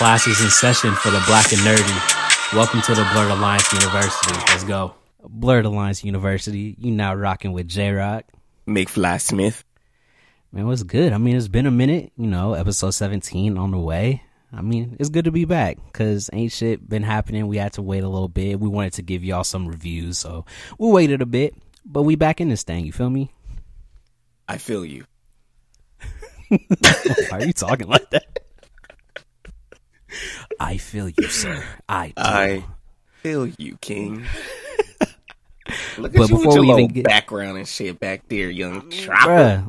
classes in session for the black and nerdy. Welcome to the Blerd Alliance University. Let's go. Blerd Alliance University. You now rocking with J Rock. McFly Smith. Man, what's good? I mean, it's been a minute. You know, episode 17 on the way. I mean, it's good to be back because ain't shit been happening. We had to wait a little bit. We wanted to give y'all some reviews, so we waited a bit, but we back in this thing. You feel me? I feel you. Why are you talking like that? I feel you, sir. I do. I feel you, King. Look But at you with before your we little get- background and shit back there, young chopper.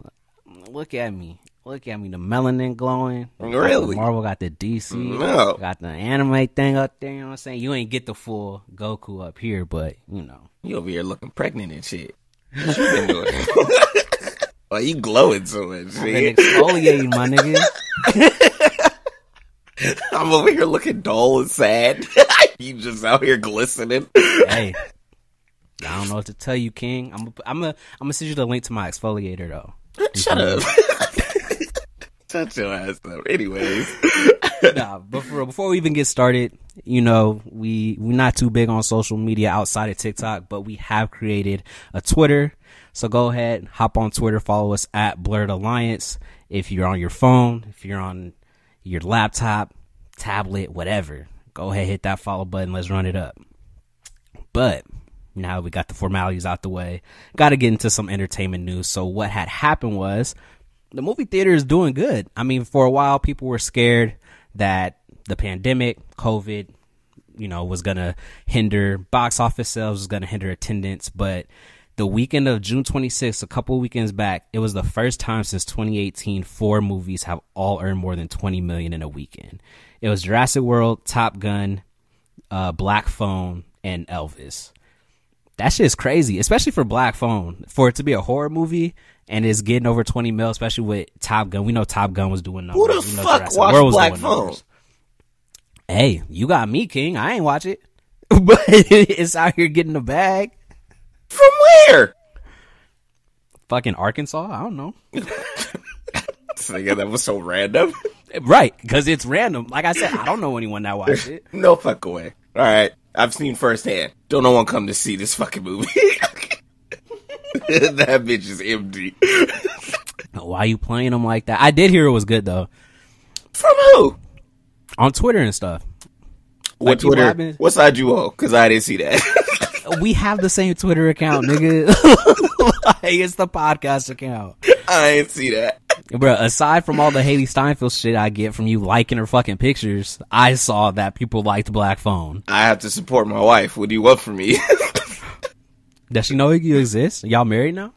Bruh, look at me. Look at me. The melanin glowing. Really? Marvel got the DC. No. Got the anime thing up there. You know what I'm saying? You ain't get the full Goku up here, but you know. You over here looking pregnant and shit. What you been doing? Why you glowing so much? Been man? exfoliating, my nigga. I'm over here looking dull and sad. you just out here glistening. hey. I don't know what to tell you, King. I'm I'm gonna I'm gonna send you the link to my exfoliator though. Shut up. Shut your ass up. Anyways. nah, but for before we even get started, you know, we we're not too big on social media outside of TikTok, but we have created a Twitter. So go ahead, hop on Twitter, follow us at Blerd Alliance. If you're on your phone, if you're on your laptop, tablet, whatever, go ahead, hit that follow button. Let's run it up. But now we got the formalities out the way. Got to get into some entertainment news. So what had happened was the movie theater is doing good. I mean, for a while, people were scared that the pandemic, COVID, you know, was gonna hinder box office sales, was gonna hinder attendance. But the weekend of June 26th, a couple weekends back, it was the first time since 2018 four movies have all earned more than 20 million in a weekend. It was Jurassic World, Top Gun, uh, Black Phone, and Elvis. That shit is crazy, especially for Black Phone. For it to be a horror movie and it's getting over 20 mil, especially with Top Gun. We know Top Gun was doing numbers. Who the fuck Jurassic watched World was Black Phone? numbers. Hey, you got me, King. I ain't watch it. but it's out here getting the bag. From where? Fucking Arkansas? I don't know. So, yeah, that was so random. Right, because it's random. Like I said, I don't know anyone that watched it. No fuck away. All right, I've seen firsthand. Don't no one come to see this fucking movie. that bitch is empty. Why you playing them like that? I did hear it was good though. From who? On Twitter and stuff. What people Twitter? What side you on? Because I didn't see that. We have the same Twitter account, nigga. like, it's the podcast account. I ain't see that. Bro, aside from all the Hailee Steinfeld shit I get from you liking her fucking pictures, I saw that people liked Black Phone. I have to support my wife. What do you want from me? Does she know you exist? Y'all married now?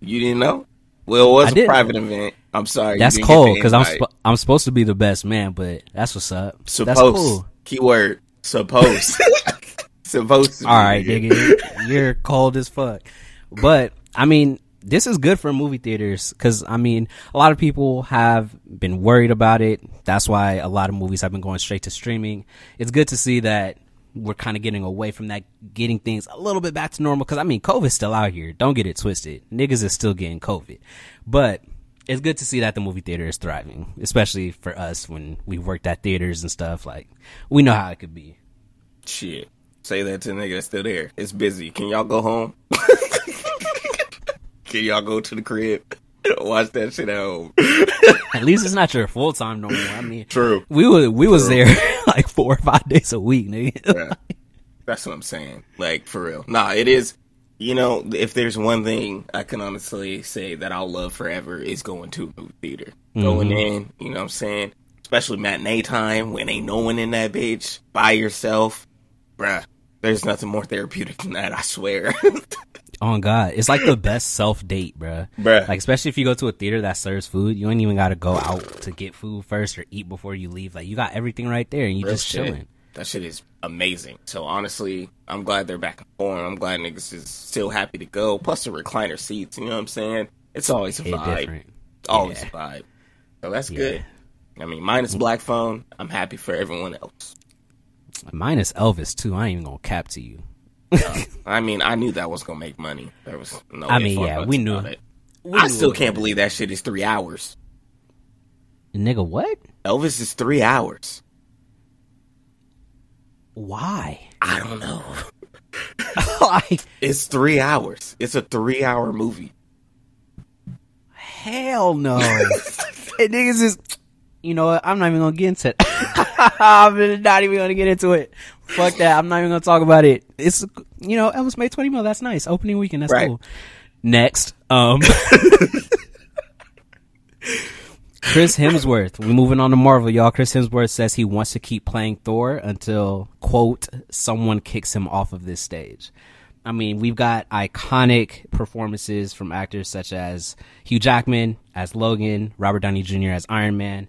you didn't know? Well, it was I a didn't. private event. I'm sorry. That's didn't get cool the because I'm sp- I'm supposed to be the best man, but that's what's up. That's supposed. cool. Keyword supposed. supposed. To All right, nigga, you're cold as fuck. But I mean, this is good for movie theaters because I mean, a lot of people have been worried about it. That's why a lot of movies have been going straight to streaming. It's good to see that we're kind of getting away from that, getting things a little bit back to normal. Because I mean, COVID's still out here. Don't get it twisted. Niggas is still getting COVID, but. It's good to see that the movie theater is thriving, especially for us when we worked at theaters and stuff. Like, we know how it could be. Shit. Say that to the nigga that's still there. It's busy. Can y'all go home? Can y'all go to the crib? Watch that shit at home. At least it's not your full time no more. I mean, True. we was we was there like four or five days a week, nigga. Yeah. That's what I'm saying. Like for real. Nah, it is. You know, if there's one thing I can honestly say that I'll love forever is going to a movie theater. Going mm-hmm. in, you know what I'm saying? Especially matinee time when ain't no one in that bitch by yourself. Bruh, there's nothing more therapeutic than that, I swear. oh God, it's like the best self date, bruh. Bruh. Like especially if you go to a theater that serves food, you ain't even got to go out to get food first or eat before you leave. Like you got everything right there, and you Real just shit. chilling. That shit is amazing. So honestly, I'm glad they're back form. I'm glad niggas is still happy to go. Plus the recliner seats, you know what I'm saying? It's always a vibe. Always Yeah. a vibe. So that's Yeah. good. I mean, minus Black Phone, I'm happy for everyone else. Minus Elvis too. I ain't even gonna cap to you. I mean, I knew that was gonna make money. There was no. I mean, yeah, we knew. it. We I knew still it. can't believe that shit is three hours. Nigga, what? Elvis is three hours. Why? I don't know. like It's three hours. It's a three hour movie. hell no. and niggas is you know what? I'm not even gonna get into it. I'm not even gonna get into it. Fuck that. I'm not even gonna talk about it. It's you know, Elvis made 20 mil. That's nice. Opening weekend. That's Right. cool. Next, um, Chris Hemsworth. We're moving on to Marvel, y'all. Chris Hemsworth says he wants to keep playing Thor until quote someone kicks him off of this stage. I mean, we've got iconic performances from actors such as Hugh Jackman as Logan, Robert Downey Jr. as Iron Man.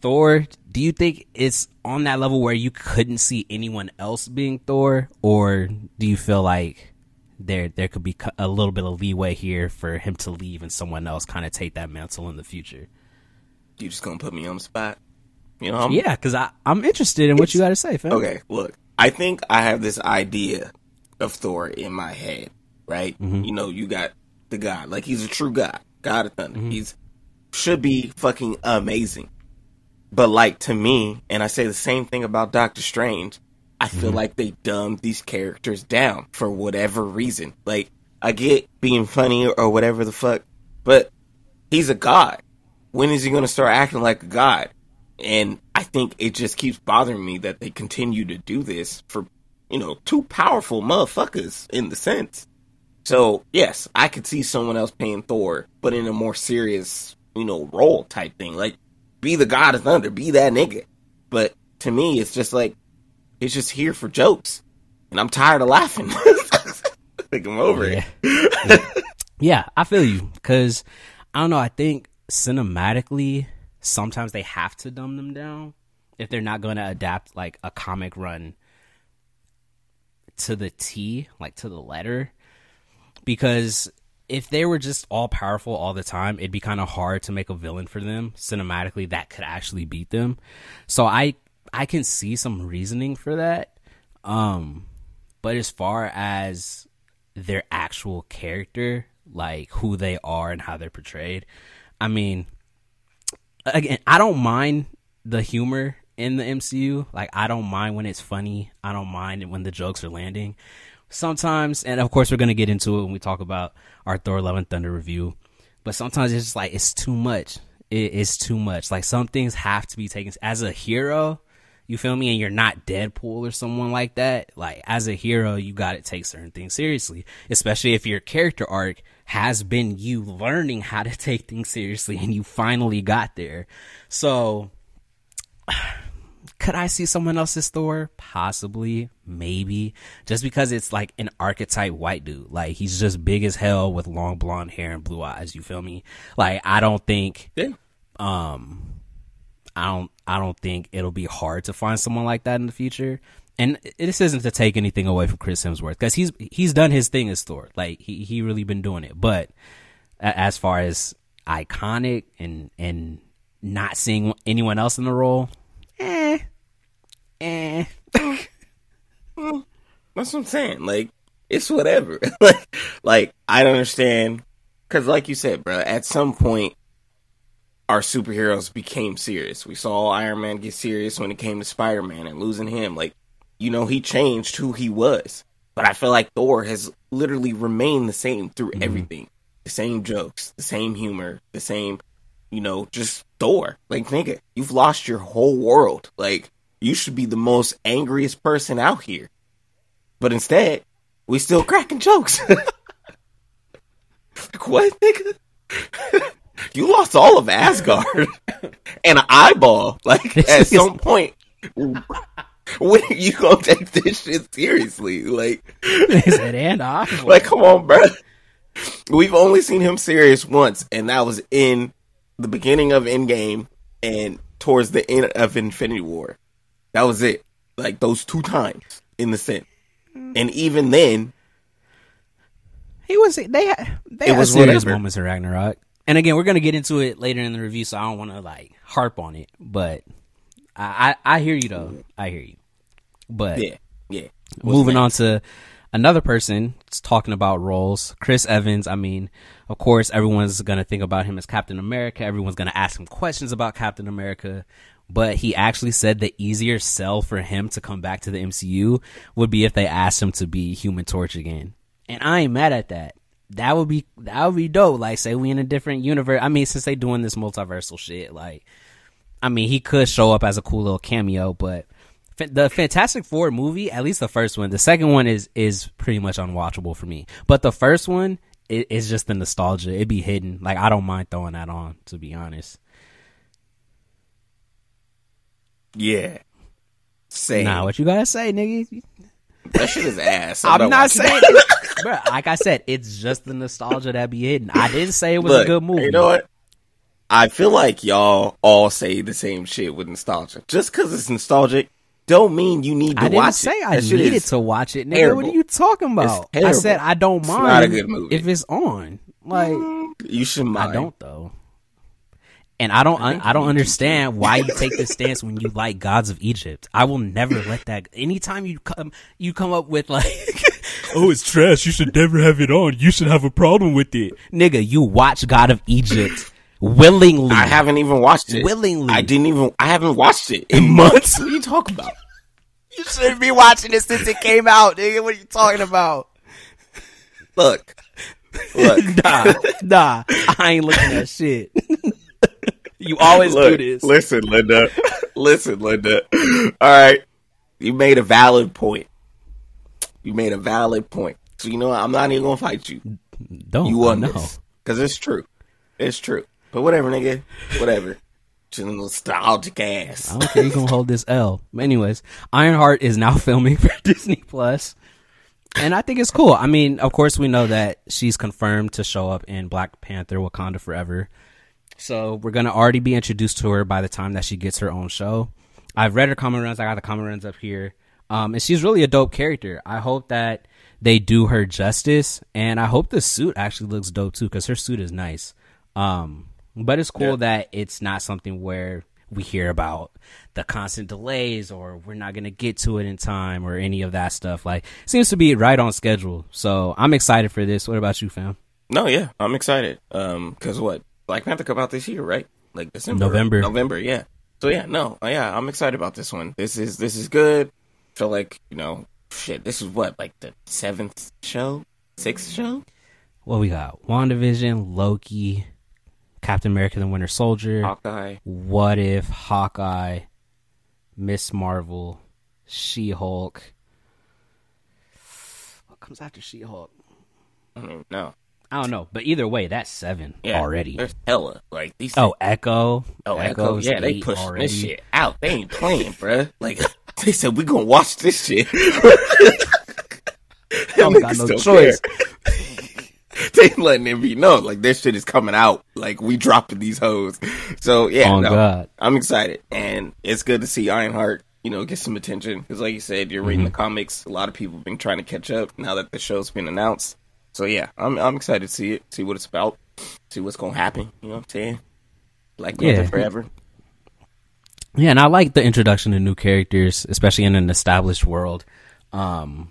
Thor, do you think it's on that level where you couldn't see anyone else being Thor, or do you feel like there there could be a little bit of leeway here for him to leave and someone else kind of take that mantle in the future? You just gonna put me on the spot? You know? I'm, Yeah, because I I'm interested in what you got to say, fam. Okay, look. I think I have this idea of Thor in my head, right? Mm-hmm. You know, you got the god, like he's a true god, god of thunder. Mm-hmm. He's should be fucking amazing. But like to me, and I say the same thing about Doctor Strange, I feel mm-hmm. like they dumbed these characters down for whatever reason. Like I get being funny or whatever the fuck, but he's a god. When is he going to start acting like a god? And I think it just keeps bothering me that they continue to do this for, you know, two powerful motherfuckers in the sense. So, yes, I could see someone else paying Thor, but in a more serious, you know, role type thing. Like, be the god of thunder, be that nigga. But to me, it's just like, it's just here for jokes. And I'm tired of laughing. like, I'm over Yeah. it. Yeah, I feel you because I don't know. I think cinematically, sometimes they have to dumb them down if they're not going to adapt like a comic run to the T, like to the letter. Because if they were just all powerful all the time, it'd be kind of hard to make a villain for them cinematically that could actually beat them. So I I can see some reasoning for that. Um, but as far as their actual character, like who they are and how they're portrayed. I mean, again, I don't mind the humor in the MCU. Like, I don't mind when it's funny. I don't mind when the jokes are landing. Sometimes, and of course, we're gonna get into it when we talk about our Thor: Love and Thunder review. But sometimes it's just like it's too much. It is too much. Like some things have to be taken as a hero. You feel me? And you're not Deadpool or someone like that. Like as a hero, you got to take certain things seriously, especially if your character arc has been you learning how to take things seriously and you finally got there. So could I see someone else's Thor? Possibly, maybe. Just because it's like an archetype white dude. Like he's just big as hell with long blonde hair and blue eyes, you feel me? Like I don't think Yeah. um I don't I don't think it'll be hard to find someone like that in the future. And this isn't to take anything away from Chris Hemsworth because he's he's done his thing as Thor. Like he he really been doing it. But as far as iconic and and not seeing anyone else in the role, eh, eh. That's what I'm saying. Like, it's whatever. like, like I don't understand because, like you said, bro, at some point, our superheroes became serious. We saw Iron Man get serious when it came to Spider Man and losing him. Like, you know, he changed who he was. But I feel like Thor has literally remained the same through everything. The same jokes, the same humor, the same, you know, just Thor. Like, nigga, you've lost your whole world. Like, you should be the most angriest person out here. But instead, we still cracking jokes. like, what, nigga? you lost all of Asgard and an eyeball. Like at some point, when you gonna take this shit seriously? Like, He said, and I. like, come on, bro. We've only seen him serious once, and that was in the beginning of Endgame and towards the end of Infinity War. That was it. Like those two times in the sense. Mm. And even then, He was. They had. They It had was serious whatever. moments in Ragnarok. And again, we're gonna get into it later in the review, so I don't want to like harp on it. But I, I I hear you though. I hear you. But yeah, yeah. moving on to another person talking about roles, Chris Evans. I mean, of course, everyone's gonna think about him as Captain America. Everyone's gonna ask him questions about Captain America. but he actually said the easier sell for him to come back to the MCU would be if they asked him to be Human Torch again. And I ain't mad at that. That would be that would be dope. Like say we in a different universe. I mean, since they doing this multiversal shit, like I mean, he could show up as a cool little cameo, but the Fantastic Four movie, at least the first one, the second one is is pretty much unwatchable for me. But the first one it, it's just the nostalgia. It'd be hidden. Like I don't mind throwing that on, to be honest. Yeah. Say Nah, what you gotta say, nigga? That shit is ass. I'm, I'm not saying, bro. Like I said, it's just the nostalgia that be hidden. I didn't say it was Look, a good movie. You know what? I feel like y'all all say the same shit with nostalgia. Just because it's nostalgic, don't mean you need to watch it. I didn't say I needed to watch it, nigga. Terrible. What are you talking about? I said I don't mind. It's not a good movie if it's on. Like you should mind. I don't though. And I don't, I, I don't understand why you take this stance when you like gods of Egypt. I will never let that. Anytime you come, you come up with like, oh, it's trash. You should never have it on. You should have a problem with it, nigga. You watch God of Egypt willingly. I haven't even watched it. Willingly, I didn't even. I haven't watched it in months. what are you talking about? You shouldn't be watching it since it came out, nigga. What are you talking about? Look, look, nah, nah. I ain't looking at shit. You always Look, do this. Listen, Linda. listen, Linda. All right. You made a valid point. You made a valid point. So you know what? I'm not even gonna fight you. Don't you won this because it's true. It's true. But whatever, nigga. Whatever. Just nostalgic ass. I don't care. You gonna hold this L. But Anyways, Ironheart is now filming for Disney Plus, and I think it's cool. I mean, of course, we know that she's confirmed to show up in Black Panther: Wakanda Forever. So we're gonna already be introduced to her by the time that she gets her own show. I've read her comic runs. I got the comic runs up here, um, and she's really a dope character. I hope that they do her justice, and I hope the suit actually looks dope too because her suit is nice. Um, but it's cool yeah. that it's not something where we hear about the constant delays or we're not going to get to it in time or any of that stuff. Like, seems to be right on schedule. So I'm excited for this. What about you, fam? No, yeah, I'm excited. Um, cause what Black Panther come out this year, right? Like December, November, November. Yeah. So yeah, no, uh, yeah, I'm excited about this one. This is this is good. Feel like you know, shit. This is what like the seventh show, sixth show. Well, we got WandaVision, Loki, Captain America: The Winter Soldier, Hawkeye. What if Hawkeye, Miss Marvel, She Hulk. What comes after She Hulk? I don't know. I don't know, but either way, that's seven yeah, already. There's hella like these. Oh, Echo. Oh, Echo. Yeah, they push this shit out. They ain't playing, bruh. Like they said, we gonna watch this shit. don't got no choice. they letting it be known like this shit is coming out. Like we dropping these hoes. So yeah, oh, no, God. I'm excited, and it's good to see Ironheart. You know, get some attention because, like you said, you're reading mm-hmm. the comics. A lot of people have been trying to catch up now that the show's been announced. So yeah, I'm I'm excited to see it, see what it's about, see what's gonna happen. You know what I'm saying? Like yeah. forever. Yeah, and I like the introduction of new characters, especially in an established world. Um,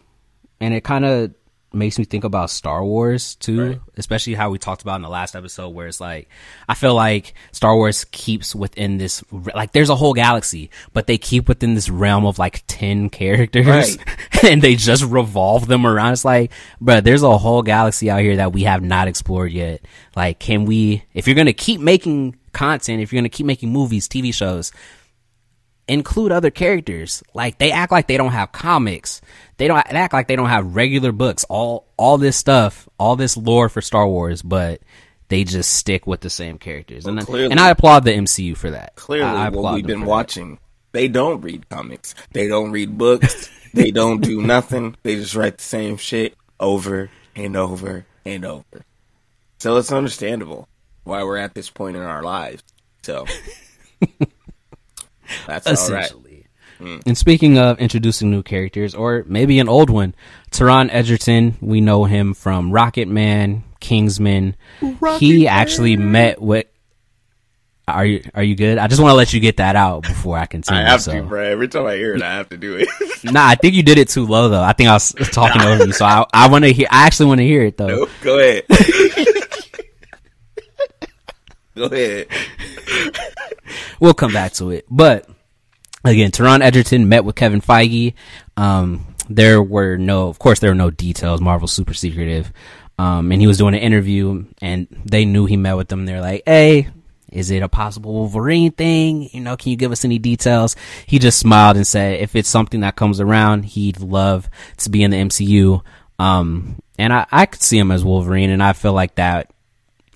and it kind of makes me think about Star Wars too, right. especially how we talked about in the last episode where it's like I feel like Star Wars keeps within this like there's a whole galaxy, but they keep within this realm of like 10 characters right. and they just revolve them around. It's like, bro, there's a whole galaxy out here that we have not explored yet. Like can we if you're going to keep making content, if you're going to keep making movies, TV shows, include other characters. Like they act like they don't have comics. They don't act like they don't have regular books. All all this stuff, all this lore for Star Wars, but they just stick with the same characters. Well, and, clearly, and I applaud the MCU for that. Clearly, I, I what we've been watching, that. they don't read comics. They don't read books. they don't do nothing. They just write the same shit over and over and over. So it's understandable why we're at this point in our lives. So That's essentially. Mm. And speaking of introducing new characters, or maybe an old one, Taron Egerton, we know him from Rocket Man, Kingsman. Rocket he Man. actually met with. Are you are you good? I just want to let you get that out before I continue. I have so. to, bro. Every time I hear it, I have to do it. nah, I think you did it too low though. I think I was talking over you, so I I want to hear. I actually want to hear it though. Nope, go ahead. go ahead. we'll come back to it. But again, Taron Egerton met with Kevin Feige. Um, there were no, of course, there were no details. Marvel's super secretive. Um, and he was doing an interview and they knew he met with them. They're like, Hey, is it a possible Wolverine thing? You know, can you give us any details? He just smiled and said, if it's something that comes around, he'd love to be in the MCU. Um, and I, I could see him as Wolverine and I feel like that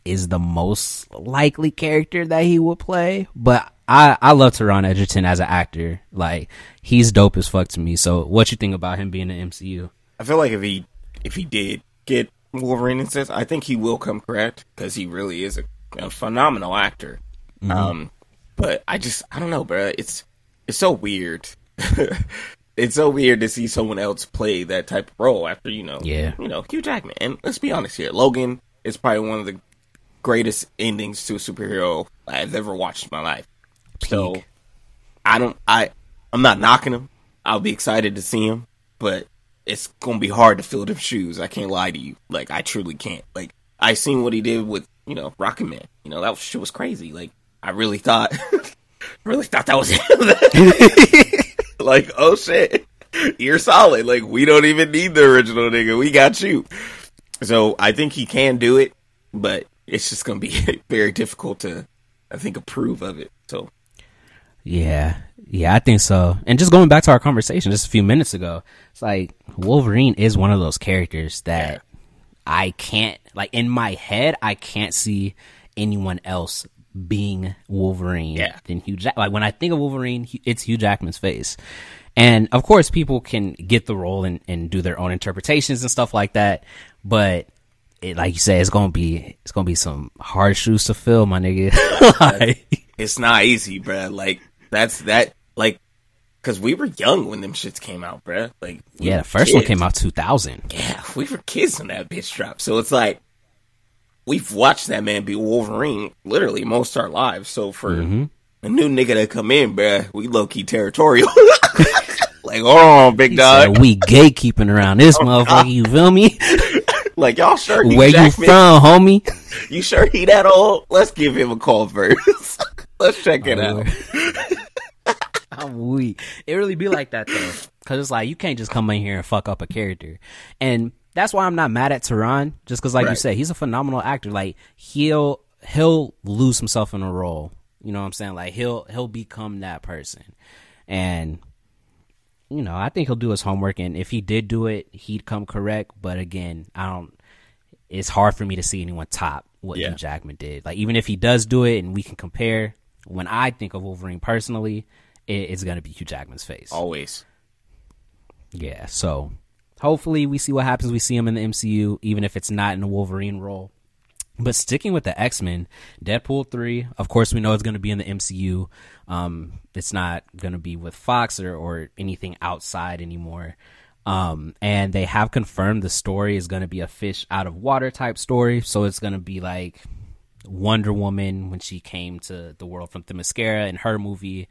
is the most likely character that he would play. But I, I love Taron Egerton as an actor. Like, he's dope as fuck to me. So what you think about him being in the MCU? I feel like if he if he did get Wolverine instance, I think he will come correct because he really is a, a phenomenal actor. Um, but I just I don't know, bro. It's it's so weird. it's so weird to see someone else play that type of role after you know, Yeah. you know, Hugh Jackman. And let's be honest here, Logan is probably one of the greatest endings to a superhero I've ever watched in my life. So I don't I I'm not knocking him. I'll be excited to see him, but it's gonna be hard to fill them shoes. I can't lie to you. Like I truly can't. Like I seen what he did with, you know, Rocket Man. You know, that was, shit was crazy. Like I really thought really thought that was him. like, oh shit. You're solid. Like we don't even need the original nigga. We got you. So I think he can do it, but it's just gonna be very difficult to I think approve of it. So Yeah, yeah, I think so. And just going back to our conversation just a few minutes ago, it's like Wolverine is one of those characters that I can't like in my head. I can't see anyone else being Wolverine Yeah. than Hugh. Jack- like when I think of Wolverine, it's Hugh Jackman's face. And of course, people can get the role and, and do their own interpretations and stuff like that. But it, like you said, it's gonna be it's gonna be some hard shoes to fill, my nigga. Like, it's not easy, bruh. Like that's that like because we were young when them shits came out, bruh. Like we yeah, the first one came out two thousand. Yeah, we were kids when that bitch dropped. So it's like we've watched that man be Wolverine literally most our lives. So for Mm-hmm. a new nigga to come in, bruh, we low key territorial. like, hold on, big dog. Said, we gatekeeping around this motherfucker. You feel me? Like y'all sure Where you Jackman- from, homie? You sure he that old? Let's give him a call first. Let's check it Oh, out. I'm weak. It really be like that though, because it's like you can't just come in here and fuck up a character, and that's why I'm not mad at Taron. Just because, like you said, he's a phenomenal actor. Like he'll he'll lose himself in a role. You know what I'm saying? Like he'll he'll become that person, and you know I think he'll do his homework. And if he did do it, he'd come correct. But again, I don't. It's hard for me to see anyone top what Yeah. Hugh Jackman did. Like even if he does do it, and we can compare. When I think of Wolverine personally, it, it's gonna be Hugh Jackman's face. Always. Yeah, so hopefully we see what happens. We see him in the MCU, even if it's not in a Wolverine role. But sticking with the X Men, Deadpool three, of course, we know it's going to be in the MCU. Um, it's not going to be with Fox or, or anything outside anymore. Um, and they have confirmed the story is going to be a fish out of water type story. So it's going to be like Wonder Woman when she came to the world from Themyscira in her movie.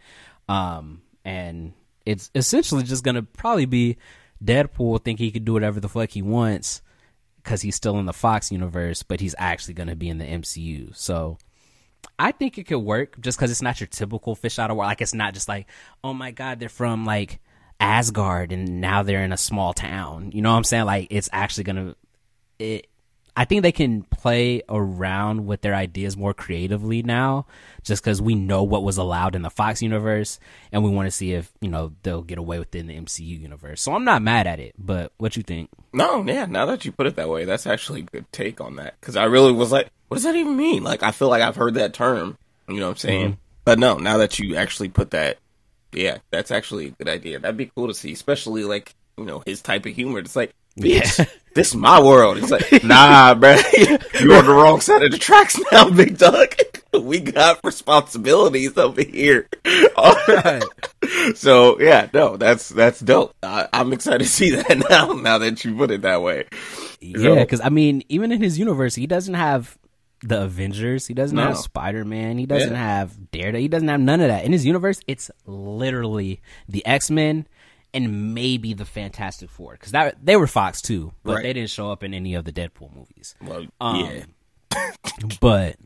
Um, and it's essentially just gonna probably be Deadpool think he could do whatever the fuck he wants because he's still in the Fox universe, but he's actually gonna be in the MCU. So I think it could work just because it's not your typical fish out of water. Like it's not just like, oh my god, they're from like Asgard and now they're in a small town. You know what I'm saying? Like it's actually gonna it I think they can play around with their ideas more creatively now, just because we know what was allowed in the Fox universe, and we want to see if you know they'll get away with it in the MCU universe. So I'm not mad at it, but what you think? No, yeah, now that you put it that way, that's actually a good take on that. Because I really was like, what does that even mean? Like, I feel like I've heard that term, you know what I'm saying? Mm-hmm. But no, now that you actually put that, yeah, that's actually a good idea. That'd be cool to see, especially like, you know, his type of humor. It's like, bitch, this is my world. It's like, nah, bruh, you're on the wrong side of the tracks now, big dog. We got responsibilities over here. All right. so yeah, no, that's that's dope. I, I'm excited to see that now. Now that you put it that way, Yeah, because I mean, even in his universe, he doesn't have the Avengers. He doesn't No. have Spider Man. He doesn't Yeah. have Daredevil. He doesn't have none of that. In his universe, it's literally the X Men and maybe the Fantastic Four because that they were Fox too, but Right. they didn't show up in any of the Deadpool movies. well, Um, yeah, But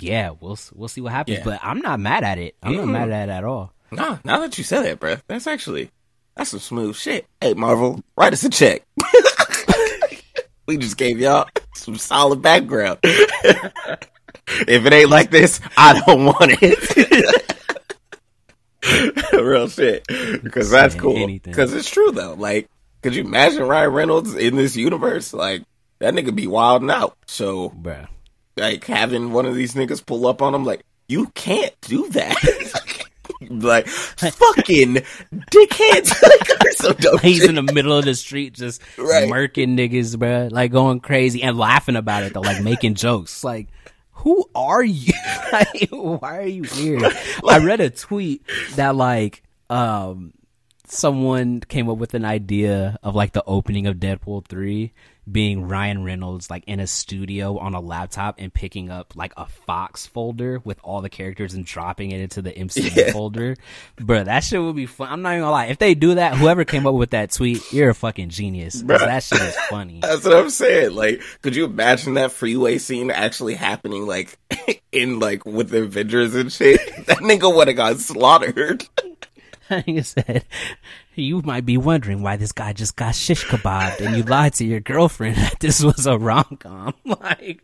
yeah, we'll we'll see what happens. Yeah. But I'm not mad at it. I'm not mad at it at all. Nah, now that you said that, bruh, that's actually that's some smooth shit. Hey, Marvel, write us a check. we just gave y'all some solid background. if it ain't like this, I don't want it. Real shit, because that's cool. Because it's true though. Like, could you imagine Ryan Reynolds in this universe? Like, that nigga be wilding out. So, Bruh. like having one of these niggas pull up on him like you can't do that like fucking dickheads like, so He's shit. in the middle of the street just Right. murking niggas, bro, Like going crazy and laughing about it though, like making jokes. Like, who are you? like, why are you here? I read a tweet that like, um, someone came up with an idea of like the opening of Deadpool 3 being Ryan Reynolds like in a studio on a laptop and picking up like a Fox folder with all the characters and dropping it into the MCU Yeah. folder. Bro, that shit would be fun. I'm not even gonna lie. If they do that, whoever came up with that tweet, you're a fucking genius. Bruh. That shit is funny. that's what i'm saying like could you imagine that freeway scene actually happening like in like with the avengers and shit that nigga would have got slaughtered He said, "You might be wondering why this guy just got shish kebabbed, and you lied to your girlfriend that this was a rom com." Like,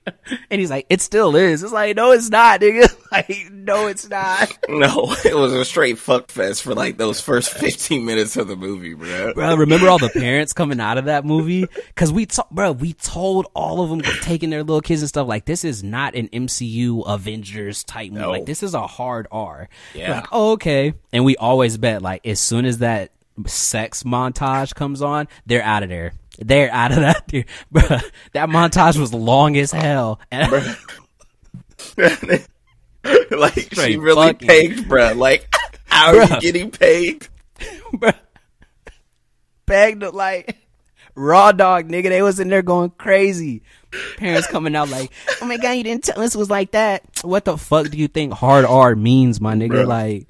and he's like, "It still is." It's like, no, it's not, nigga. Like, no, it's not, no it was a straight fuck fest for like those first 15 minutes of the movie bro bro. Remember all the parents coming out of that movie? Because we, to- bro, we told all of them taking their little kids and stuff like, "This is not an MCU Avengers type movie. No. Like, this is a hard R." Yeah. Like, oh, okay. And we always bet like as soon as that sex montage comes on, they're out of there. They're out of that theater. Bruh, that montage was long as hell. Like she really fucking- paid bruh like how are you getting paid bruh, begged like raw dog nigga. They was in there going crazy. Parents coming out like, oh my god, you didn't tell us it was like that. What the fuck do you think hard R means, my nigga? Bruh. Like,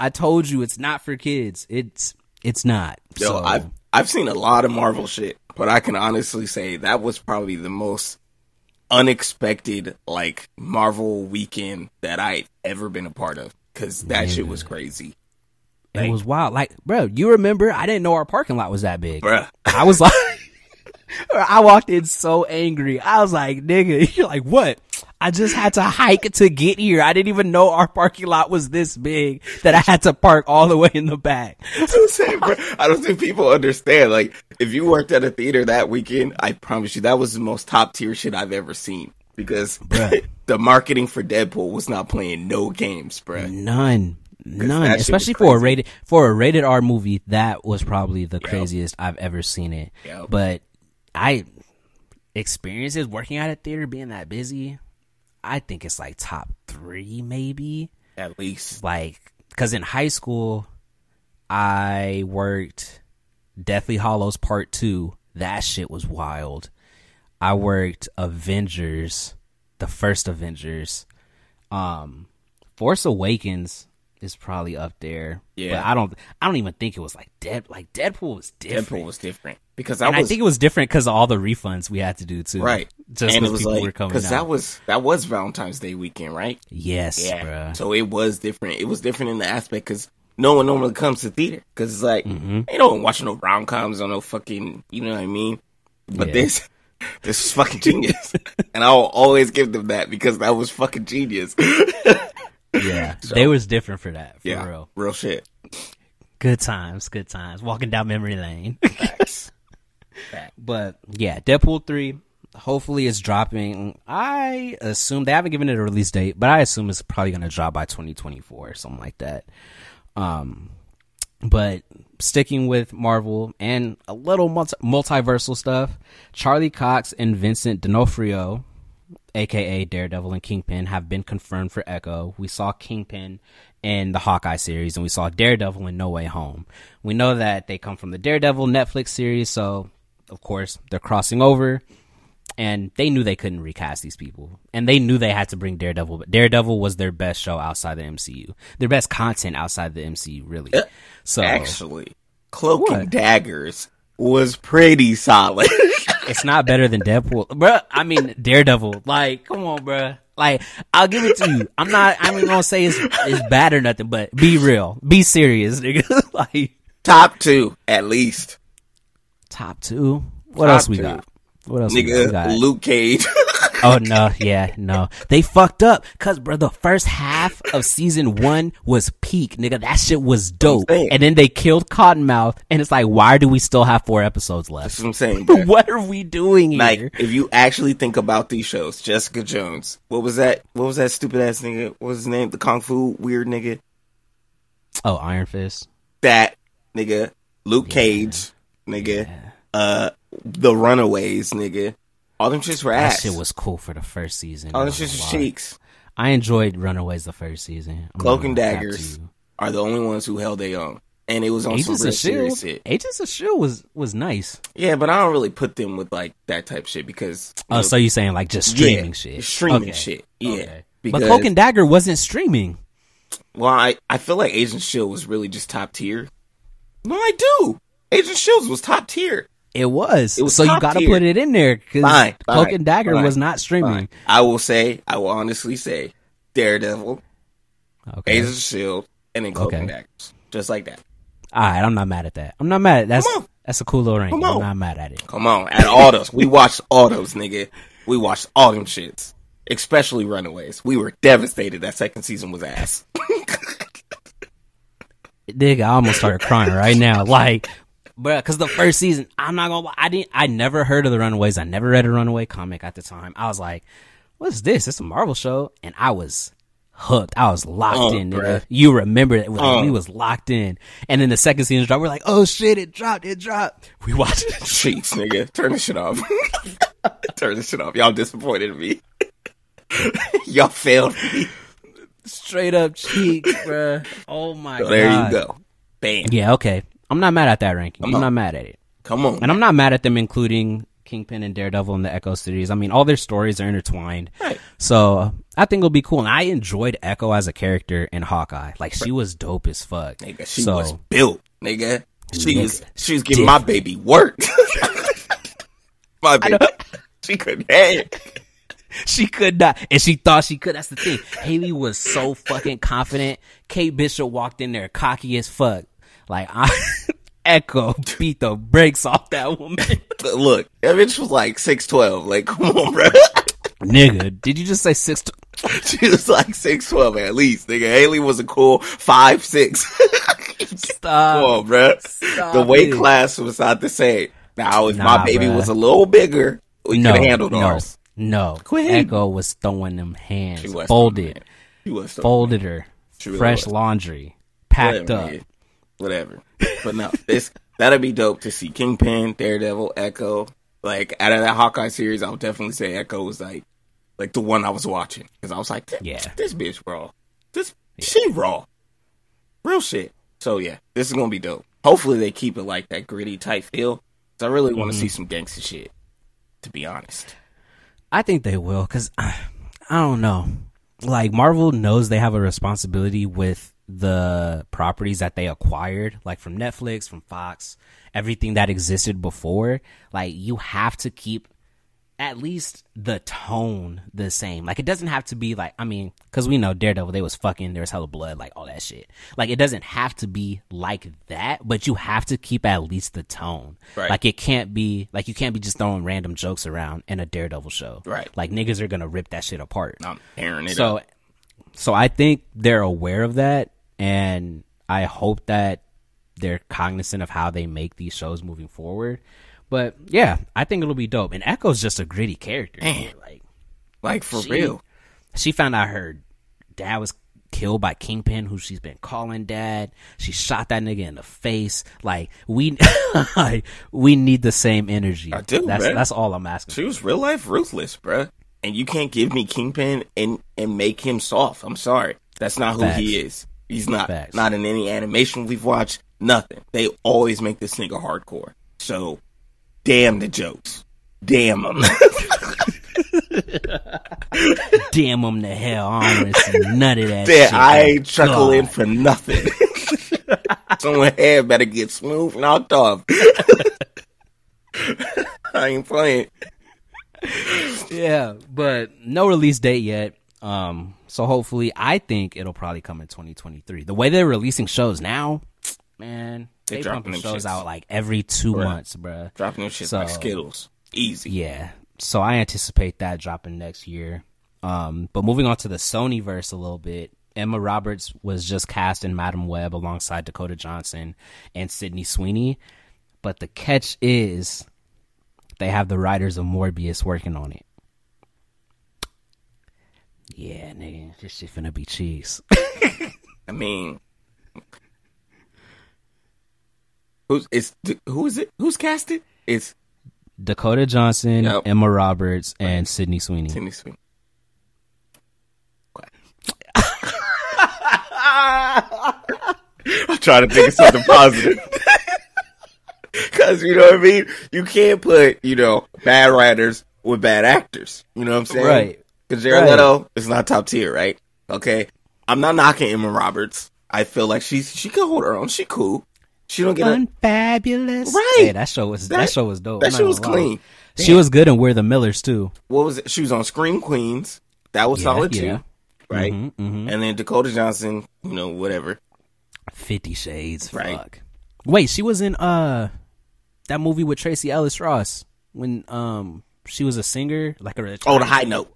I told you it's not for kids. It's it's not. Yo, so, I've I've seen a lot of Marvel shit, but I can honestly say that was probably the most unexpected like Marvel weekend that I've ever been a part of because that shit was crazy, it was wild. Like, bro, you remember? I didn't know our parking lot was that big. Bro, I was like, I walked in so angry. I was like, nigga, you're like, what? I just had to hike to get here. I didn't even know our parking lot was this big that I had to park all the way in the back. I'm saying, bruh. I don't think people understand. Like, if you worked at a theater that weekend, I promise you that was the most top tier shit I've ever seen because the marketing for Deadpool was not playing no games, bruh. None. None. Especially for a rated for a rated R movie, that was probably the craziest I've ever seen it. Yep. But I experiences working at a theater being that busy, I think it's like top three maybe. At least, like because in high school i worked deathly hallows part two. That shit was wild. I worked avengers the first avengers. Um force awakens is probably up there. Yeah. but i don't i don't even think it was like dead like deadpool was different. Deadpool was different. Because I was i think it was different because of all the refunds we had to do too. Right. Just and it was like because that was that was Valentine's Day weekend, right? yes Yeah. bruh. So it was different. It was different in the aspect because no one normally comes to theater because it's like Mm-hmm. ain't no one watching no rom coms on no fucking you know what I mean. But Yeah. this this is fucking genius, and I'll always give them that because that was fucking genius. yeah they was different for that for yeah, real real shit. Good times, good times. Walking down memory lane. Facts. but yeah, Deadpool 3 hopefully it's dropping. I assume they haven't given it a release date, but I assume it's probably going to drop by 2024 or something like that. Um but sticking with Marvel and a little multi- multiversal stuff, Charlie Cox and Vincent D'Onofrio aka Daredevil and Kingpin, have been confirmed for Echo. We saw Kingpin in the Hawkeye series, and we saw Daredevil in No Way Home. We know that they come from the Daredevil Netflix series, so of course they're crossing over. And they knew they couldn't recast these people, and they knew they had to bring Daredevil. But Daredevil was their best show outside the MCU, their best content outside the MCU, really. So Actually, Cloak and Daggers was pretty solid. it's not better than Deadpool, bruh. I mean Daredevil. Like, come on, bruh. like I'll give it to you. I'm not. I'm not gonna say it's it's bad or nothing, but be real, be serious, nigga. like Top two, at least. top two. What Top else we two. got? What else we got? We Nigga? Luke Cage. Oh no, yeah, no. They fucked up cuz bro, the first half of season 1 was peak, nigga. That shit was dope. And then they killed Cottonmouth and it's like why do we still have 4 episodes left? That's what I'm saying. what are we doing here? If you actually think about these shows, Jessica Jones, what was that? What was that stupid ass nigga? What was his name? The kung fu weird nigga. oh, Iron Fist. That nigga. Luke Cage, nigga. Uh, The Runaways, nigga. All them shits were ass. That shit was cool for the first season. All them shits was cheeks. I enjoyed Runaways the first season. I'm Cloak and Daggers are the only ones who held their own, and it was on Agents some real serious shit. Agents of Shield was was nice. Yeah, but I don't really put them with like that type shit because Oh, know, so you saying like just streaming yeah, shit? streaming Okay. shit. Yeah, Okay. because But Cloak and Dagger wasn't streaming. well, I I feel like Agent Shield was really just top tier. No, I do. Agent Shields was top tier. It was. It was so you got to put it in there because Cloak and Dagger fine, was not streaming. Fine. I will say, I will honestly say, Daredevil, Okay. Agents of Shield, and then Cloak Okay. and Daggers, just like that. All right, I'm not mad at that. I'm not mad. At, that's that's a cool little. Come I'm not mad at it. Come on, at all those, we watched all those, nigga. We watched all them shits, especially Runaways. We were devastated that second season was ass. Nigga, I almost started crying right now. Like, bruh, because the first season, I'm not gonna I didn't, I never heard of the Runaways. I never read a Runaway comic at the time. I was like, what's this? It's a Marvel show, and I was hooked. I was locked Oh, in. Nigga. You remember it? Like, Oh. We was locked in, and then the second season dropped. We're like, oh shit, it dropped, it dropped. We watched it. Sheets, nigga. Turn this shit off. Turn this shit off. Y'all disappointed me. Y'all failed me. straight up cheek, bruh. Oh my So god. there you go. Bam. Yeah, okay. I'm not mad at that ranking. Come I'm on. not mad at it. Come on. And I'm not mad at them including Kingpin and Daredevil in the Echo series. I mean, all their stories are intertwined. Right. So I think it'll be cool. And I enjoyed Echo as a character in Hawkeye. Like she was dope as fuck. Nigga, she so, was built, nigga. She Nigga, was she was giving my baby work. my baby. She couldn't hang. she could not, and she thought she could. That's the thing. Hailee was so fucking confident. Kate Bishop walked in there cocky as fuck. Like I, Echo beat the brakes off that woman. Look, that bitch was like six twelve. Like, come on, bro. Nigga, did you just say six? she was like six twelve at least. Nigga, Hailee was a cool five six. Stop. Come on, bro. Stop the weight it. class was not the same. Now, if Nah, my baby bruh. was a little bigger, we no, could have handled no, ours. no. Quit. Echo was throwing them hands, She was folded, She was folded her, She fresh laundry, packed up. nigga. Whatever. But no, this that'd be dope to see Kingpin, Daredevil, Echo. Like out of that Hawkeye series, I would definitely say Echo was like like the one I was watching because I was like, Yeah. this bitch raw, this she raw, real shit. So yeah, this is gonna be dope. Hopefully they keep it like that gritty type feel. 'cause I really want to Mm-hmm. see some gangster shit. To be honest, I think they will because I, I don't know. Like Marvel knows they have a responsibility with the properties that they acquired, like from Netflix, from Fox, everything that existed before. Like you have to keep at least the tone the same. Like it doesn't have to be like I mean, because we know Daredevil, they was fucking, there was hella blood, like all that shit. Like it doesn't have to be like that, but you have to keep at least the tone. Right. Like it can't be like you can't be just throwing random jokes around in a Daredevil show. Right. Like niggas are gonna rip that shit apart. I'm tearing it So, up. So I think they're aware of that, and I hope that they're cognizant of how they make these shows moving forward. But yeah, I think it'll be dope. And Echo's just a gritty character. Man. Like Like for she- real. she found out her dad was killed by Kingpin, who she's been calling dad. She shot that nigga in the face. Like we, like, we need the same energy. I do, That's man. that's all I'm asking. She was real life ruthless, bruh. And you can't give me Kingpin and and make him soft. I'm sorry. That's not who he is. He's not Facts. not in any animation we've watched. Nothing. They always make this nigga hardcore. So, damn the jokes. Damn them. Damn them to hell! I don't want to see none of that. Damn, shit. I Oh, ain't chuckling God. for nothing. Someone head better get smooth knocked off. I ain't playing. Yeah, but no release date yet. Um, so hopefully, I think it'll probably come in 2023. The way they're releasing shows now, man, They they, dropping shows shits. out like every two Right. months, bruh. Dropping them shit So- like Skittles. Easy. Yeah. So I anticipate that dropping next year. Um, but moving on to the Sony verse a little bit, Emma Roberts was just cast in Madame Web alongside Dakota Johnson and Sydney Sweeney. But the catch is they have the writers of Morbius working on it. Yeah, nigga, this shit finna be cheese. I mean, who's it's who is it? Who's casted? It's Dakota Johnson, Yep. Emma Roberts, and Sydney Sweeney. Timmy Sweet. I'm trying to think of something positive. You know what I mean? You can't put, you know, bad writers with bad actors. You know what I'm saying? Right. Cause Jared Right. Leto is not top tier, right? Okay. I'm not knocking Emma Roberts. I feel like she's she can hold her own. She cool. She don't get a, Unfabulous. Right. Hey, that show was that, That- show was dope. that shit was clean. She was good in We're the Millers too. what was it? She was on Scream Queens. That was Yeah, solid yeah. too. Right? Mhm, mhm. And then Dakota Johnson, you know, whatever. Fifty Shades. Right. Fuck. Wait, she was in uh that movie with Tracee Ellis Ross when um she was a singer, like a Oh, the high note.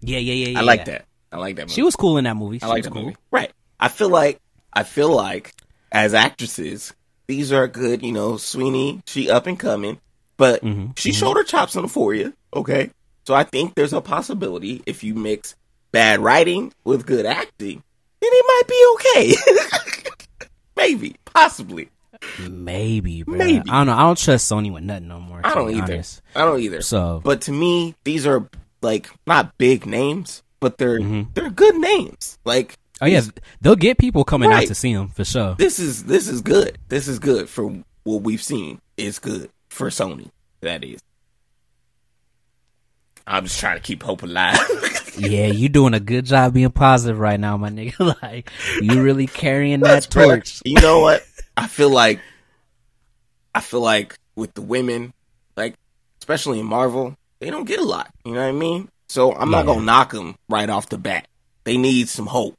Yeah, yeah, yeah. yeah I like yeah. that. I like that movie. She was cool in that movie. She I like that cool. movie. Right. I feel like I feel like as actresses, these are good, you know, Sweeney, she up and coming, but Mm-hmm, she showed her chops on Euphoria, okay? So I think there's a possibility if you mix bad writing with good acting, then it might be okay. Maybe, possibly. Maybe, bro. Maybe. I don't know. I don't trust Sony with nothing no more. I don't either. honest. I don't either. So But to me, these are like not big names, but they're Mm-hmm. they're good names. Like Oh yeah, they'll get people coming Right. out to see them for sure. this is this is good. This is good for what we've seen. It's good for Sony. That is. I'm just trying to keep hope alive. yeah, you doing a good job being positive right now, my nigga. like you really carrying that That's right. torch. You know what? I feel like I feel like with the women, like especially in Marvel, they don't get a lot. You know what I mean? So I'm not gonna knock them right off the bat. They need some hope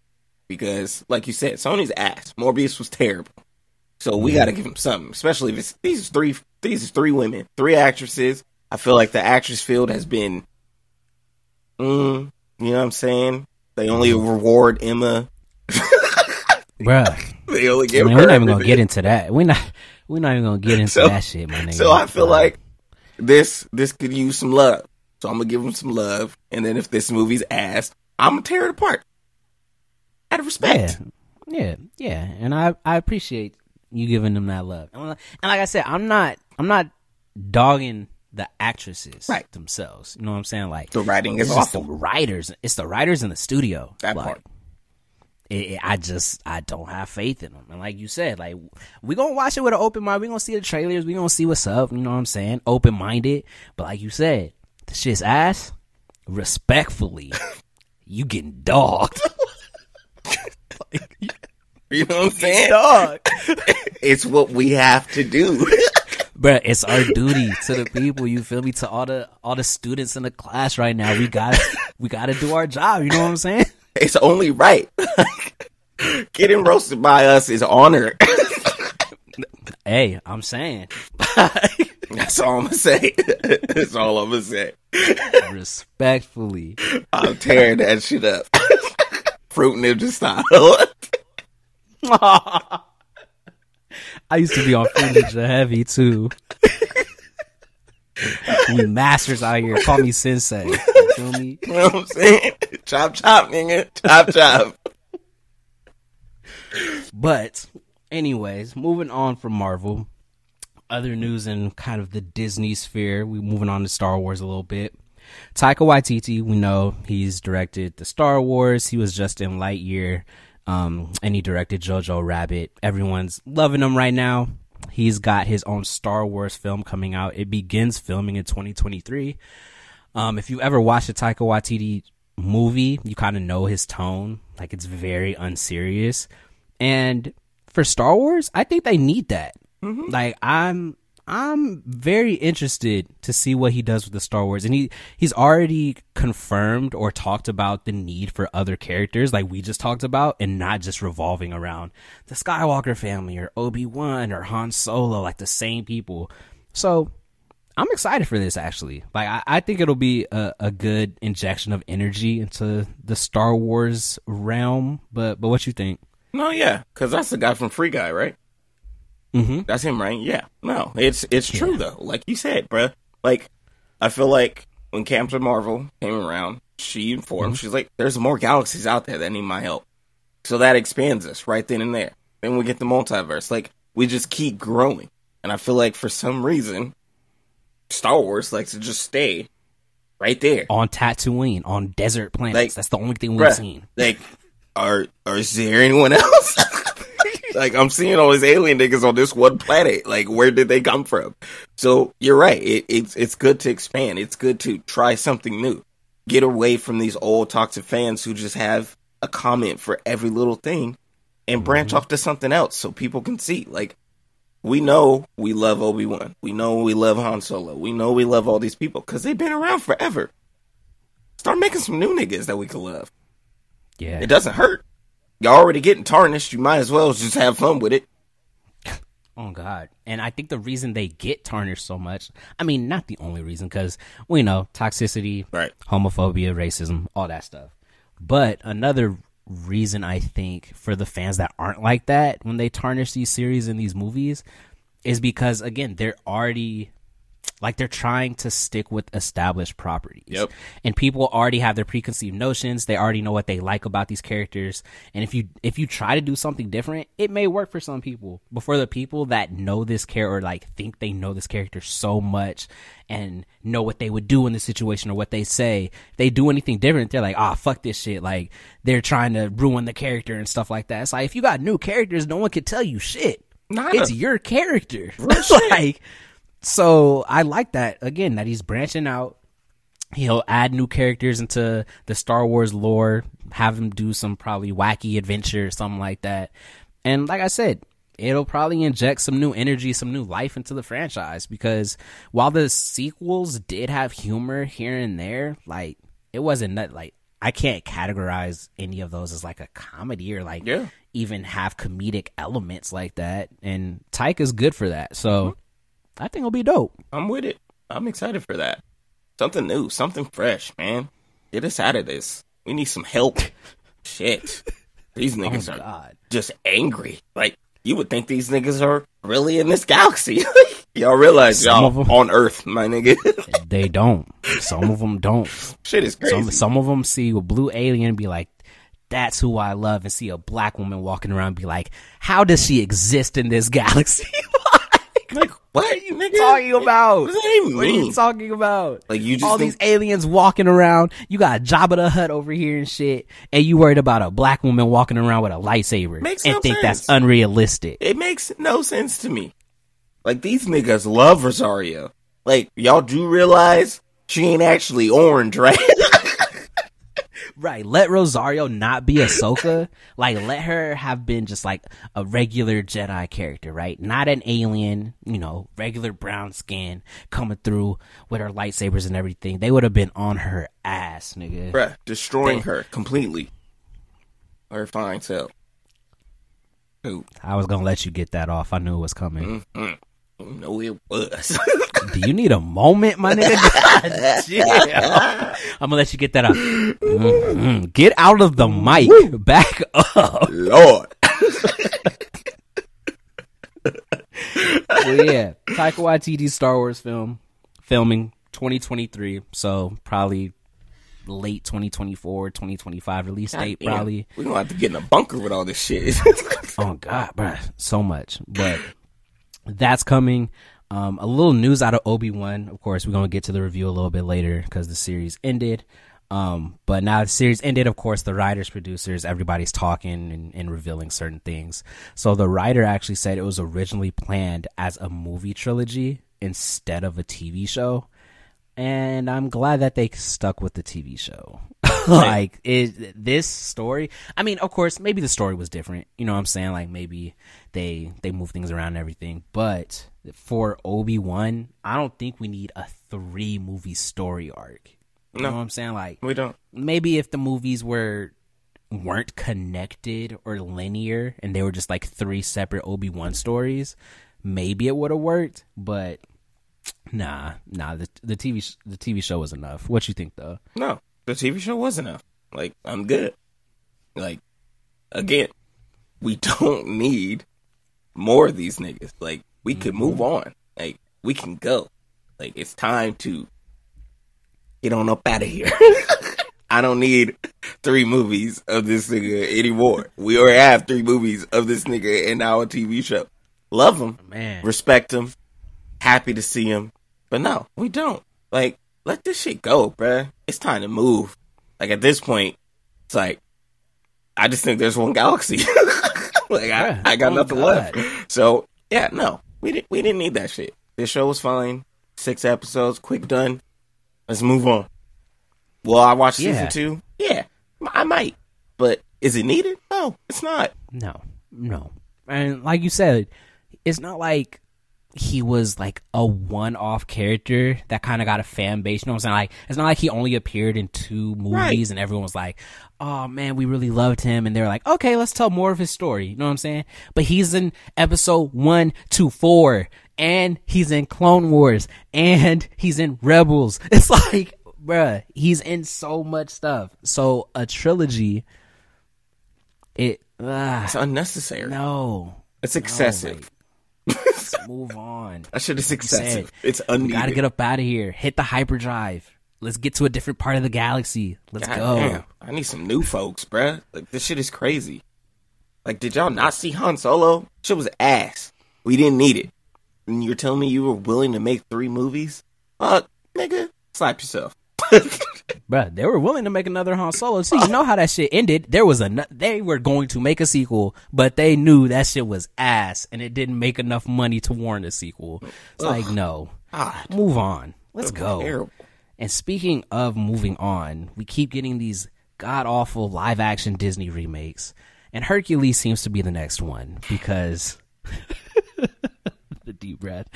because, like you said, Sony's ass. Morbius was terrible. So we got to give them something, especially if it's these three. These are three women, three actresses. I feel like the actress field has been, mm, you know what I'm saying? They only reward Emma. Bruh. They only I mean, we're not even gonna get into that. We're not we're not even gonna get into So- that shit, my nigga. So I feel like this this could use some love. So I'm gonna give them some love, and then if this movie's ass, I'm gonna tear it apart. Out of respect. Yeah, yeah. And I I appreciate you giving them that love. And like I said, I'm not I'm not dogging the actresses Right. themselves. You know what I'm saying? Like The writing is awful. the writers. It's the writers in the studio. That like, part. It, I just I don't have faith in them. And like you said, like we gonna watch it with an open mind. We gonna see the trailers. We gonna see what's up. You know what I'm saying? Open minded. But like you said, the shit's ass. Respectfully, you getting dogged. like, You know what I'm saying? Dog. it's what we have to do. Bruh, it's our duty to the people. You feel me? To all the all the students in the class right now, we got we got to do our job. You know what I'm saying? It's only right. Getting roasted by us is honor. Hey, I'm saying That's all I'm gonna say. That's all I'm gonna say. respectfully. I'm tearing that shit up. Fruit Ninja style. I used to be on Fruit Ninja Heavy too. We masters out here. Call me Sensei. You feel me? You know what I'm saying? Chop chop, nigga. Chop chop. But, anyways, moving on from Marvel. Other news in kind of the Disney sphere. We moving on to Star Wars a little bit. Taika Waititi, we know he's directed the Star Wars. He was just in Lightyear, um, and he directed Jojo Rabbit. Everyone's loving him right now. He's got his own Star Wars film coming out. It begins filming in 2023. Um, if you ever watched a Taika Waititi movie, you kind of know his tone. Like it's very unserious. And for Star Wars, I think they need that. Like I'm I'm very interested to see what he does with the Star Wars, and he he's already confirmed or talked about the need for other characters, like we just talked about, and not just revolving around the Skywalker family or Obi Wan or Han Solo, like the same people. So I'm excited for this. Actually, like I, I think it'll be a, a good injection of energy into the Star Wars realm. But but what you think? No, yeah, because that's the guy from Free Guy, right? Mm-hmm. That's him, right? Yeah. No, it's it's true though. Like you said, bruh. Like I feel like when Captain Marvel came around, she informed she's like, "There's more galaxies out there that need my help." So that expands us right then and there. Then we get the multiverse. Like we just keep growing, and I feel like for some reason, Star Wars likes to just stay right there. On Tatooine, on desert planets. Like, That's the only thing we've Bruh, seen. Like, are are is there anyone else? Like, I'm seeing all these alien niggas on this one planet. Like, where did they come from? So you're right. It, it's it's good to expand. It's good to try something new. Get away from these old toxic fans who just have a comment for every little thing, and branch mm-hmm. off to something else so people can see. Like, we know we love Obi Wan. We know we love Han Solo. We know we love all these people because they've been around forever. Start making some new niggas that we can love. Yeah. It doesn't hurt. You're already getting tarnished. You might as well just have fun with it. Oh God! And I think the reason they get tarnished so much, I mean, not the only reason, because we know toxicity, Right. homophobia, racism, all that stuff. But another reason I think for the fans that aren't like that when they tarnish these series and these movies is because again they're already like they're trying to stick with established properties. Yep. And people already have their preconceived notions. They already know what they like about these characters. And if you if you try to do something different, it may work for some people. But for the people that know this character or like think they know this character so much and know what they would do in the situation or what they say, they do anything different, they're like, ah, fuck this shit. Like they're trying to ruin the character and stuff like that. It's like if you got new characters, no one can tell you shit. Nada. It's your character. like so I like that again that he's branching out. He'll add new characters into the Star Wars lore, have him do some probably wacky adventure or something like that. And like I said, it'll probably inject some new energy, some new life into the franchise because while the sequels did have humor here and there, like it wasn't that like I can't categorize any of those as like a comedy or like Yeah. even have comedic elements like that. And Taika is good for that. So mm-hmm. I think it'll be dope. I'm with it. I'm excited for that. Something new, something fresh, man. Get us out of this. We need some help. Shit. These oh, niggas Oh, are God. just angry. Like, you would think these niggas are really in this galaxy. y'all realize Some y'all of 'em. on Earth, my nigga. They don't. Some of them don't. Shit is crazy. Some some of them see a blue alien and be like, "That's who I love," and see a black woman walking around and be like, "How does she exist in this galaxy?" Like, what are you nigga? talking about? What does that even What are you talking about? Like, you just all think- these aliens walking around. You got Jabba the Hutt over here and shit, and you worried about a black woman walking around with a lightsaber Makes and no think that's unrealistic. It makes no sense to me. Like these niggas love Rosario. Like y'all do realize she ain't actually orange, right? Right. Let Rosario not be Ahsoka. like, let her have been just like a regular Jedi character, right? Not an alien, you know, regular brown skin coming through with her lightsabers and everything. They would have been on her ass, nigga. Bruh, destroying her completely. Her fine self. Who? I was gonna let you get that off. I knew it was coming. Mm-hmm. No, it was. Do you need a moment, my nigga? God damn. I'm gonna let you get that out. Mhm. Get out of the mic. Back up. Lord. well, yeah, Taika Waititi Star Wars film filming 2023, so probably late 2024, 2025 release date Damn. probably. We gonna have to get in a bunker with all this shit. Oh god, bruh, so much. But that's coming. Um, a little news out of Obi Wan. Of course, we're gonna get to the review a little bit later because the series ended. Um, but now the series ended. Of course, the writers, producers, everybody's talking and, and revealing certain things. So the writer actually said it was originally planned as a movie trilogy instead of a TV show, and I'm glad that they stuck with the TV show. like it, this story. I mean, of course, maybe the story was different. You know what I'm saying? Like maybe they they move things around and everything. But for Obi Wan, I don't think we need a three movie story arc. You No. know what I'm saying? Like We don't. maybe if the movies were weren't connected or linear and they were just like three separate Obi-Wan stories, maybe it would have worked, but nah, nah, the the TV sh- the TV show was enough. What you think though? No, the TV show was enough. Like, I'm good. Like, again, we don't need more of these niggas. Like, we could mm-hmm. move on. Like, we can go. Like, it's time to get on up out of here. I don't need three movies of this nigga anymore. We already have three movies of this nigga in our TV show. Love him, Man, respect him, happy to see him. But no, we don't. Like, let this shit go, bruh. It's time to move. Like at this point, it's like I just think there's one galaxy. like I, Yeah. I got Oh, nothing God. left. So yeah, no, we didn't. We didn't need that shit. This show was fine. Six episodes, quick done. Let's move on. Will I watch season Yeah. two? Yeah, I might. But is it needed? No, it's not. no, no, and like you said, it's not like he was like a one-off character that kind of got a fan base. You know what I'm saying? Like, it's not like he only appeared in two movies Right. and everyone was like, "Oh man, we really loved him," and they're like, "Okay, let's tell more of his story." You know what I'm saying? But he's in episode one to four, and he's in Clone Wars, and he's in Rebels. It's like, bruh, he's in so much stuff. So a trilogy, it. ah, It's unnecessary. no, It's excessive. Let's move on. that shit is said, excessive. It's We unneeded. gotta get up out of here. Hit the hyperdrive. Let's get to a different part of the galaxy. Let's God go. damn. I need some new folks, bruh. Like this shit is crazy. Like, did y'all not see Han Solo? Shit was ass. We didn't need it. And you're telling me you were willing to make three movies? Uh, nigga, slap yourself. Bruh, they were willing to make another Han Solo. See, you know how that shit ended. There was a they were going to make a sequel, but they knew that shit was ass and it didn't make enough money to warrant a sequel. It's like, no. God, Move on. Let's go. terrible. And speaking of moving on, we keep getting these god awful live action Disney remakes, and Hercules seems to be the next one because the deep breath.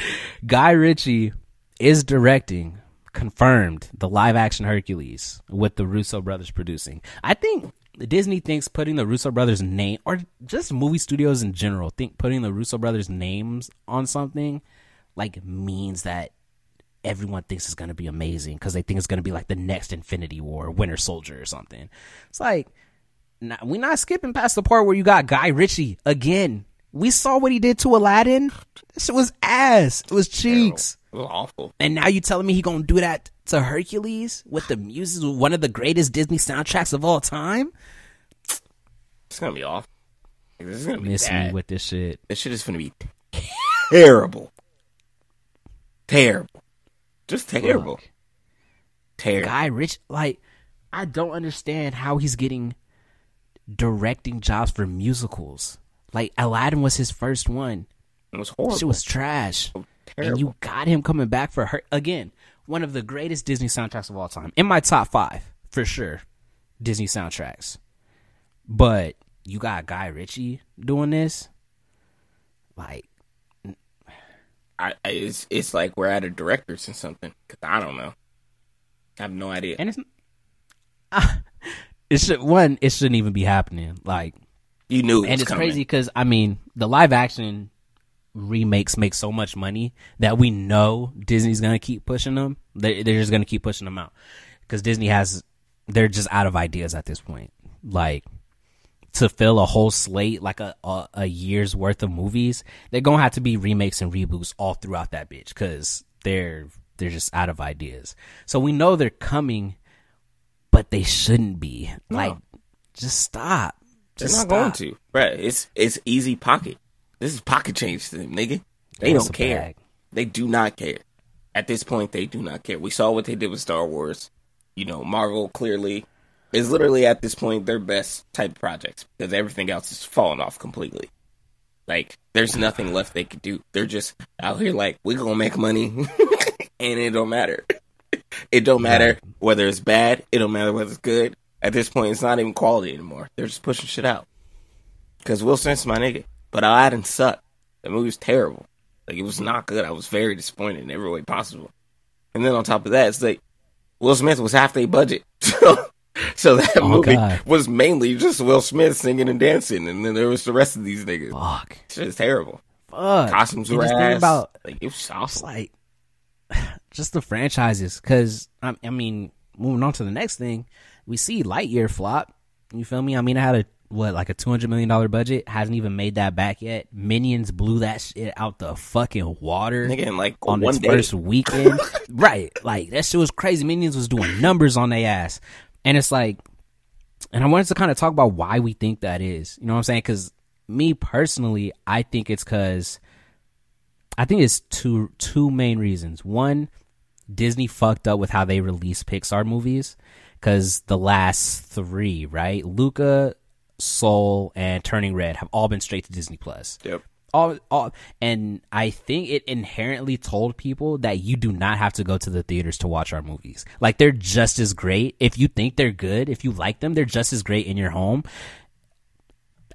Guy Ritchie is directing, confirmed the live action Hercules with the Russo brothers producing. I think Disney thinks putting the Russo brothers name or just movie studios in general think putting the Russo brothers names on something like means that everyone thinks it's going to be amazing because they think it's going to be like the next Infinity War, Winter Soldier or something. It's like we're not skipping past the part where you got Guy Ritchie again. We saw what he did to Aladdin. This shit was ass. It was cheeks. It was awful. And now you telling me he gonna do that to Hercules with the music, one of the greatest Disney soundtracks of all time? It's gonna be awful. This is gonna be Miss bad. me with this shit. this shit is gonna be terrible. Terrible. Just terrible. Look, Terrible. Guy Rich, like, I don't understand how he's getting directing jobs for musicals. Like Aladdin was his first one. It was horrible. Shit was trash. And you got him coming back for her again. One of the greatest Disney soundtracks of all time. In my top five, for sure. Disney soundtracks. But you got Guy Ritchie doing this? Like, I, it's it's like we're at a director's or something. Cause I don't know. I have no idea. and it's it should one, it shouldn't even be happening. Like you knew it and it's coming. crazy because I mean the live action remakes make so much money that we know Disney's gonna keep pushing them. They, they're just gonna keep pushing them out because Disney has they're just out of ideas at this point. Like to fill a whole slate like a a, a year's worth of movies, they're gonna have to be remakes and reboots all throughout that bitch because they're they're just out of ideas. So we know they're coming, but they shouldn't be. Like, just stop. They're Just not going to. Bruh, it's it's easy pocket. This is pocket change to them, nigga. They That's don't care. bag. They do not care. At this point, they do not care. We saw what they did with Star Wars. You know, Marvel clearly is literally at this point their best type of projects because everything else is falling off completely. Like, there's nothing left they could do. They're just out here like, we're gonna make money, and it don't matter. It don't matter whether it's bad. It don't matter whether it's good. At this point, it's not even quality anymore. They're just pushing shit out. Because Will Smith's my nigga. But Aladdin sucked. The movie was terrible. Like, it was not good. I was very disappointed in every way possible. And then on top of that, it's like, Will Smith was half their budget. So, so that Oh, movie God. was mainly just Will Smith singing and dancing. And then there was the rest of these niggas. Fuck. Shit is terrible. Fuck. Costumes were ass. about like, it was it's awful. like just the franchises because I, I mean moving on to the next thing we see lightyear flop. You feel me? I mean it had a what like a 200 million dollar budget. Hasn't even made that back yet. Minions blew that shit out the fucking water Nigga, in like on one its day. first weekend. Right. Like that shit was crazy. Minions was doing numbers on their ass. And it's like and i wanted to kind of talk about why we think that is. You know what i'm saying? Because me personally i think it's because I think it's two two main reasons. One, Disney fucked up with how they release Pixar movies because the last three, right, Luca, Soul, and Turning Red have all been straight to Disney Plus. Yep. All, all, and I think it inherently told people that you do not have to go to the theaters to watch our movies. Like they're just as great. If you think they're good, if you like them, they're just as great in your home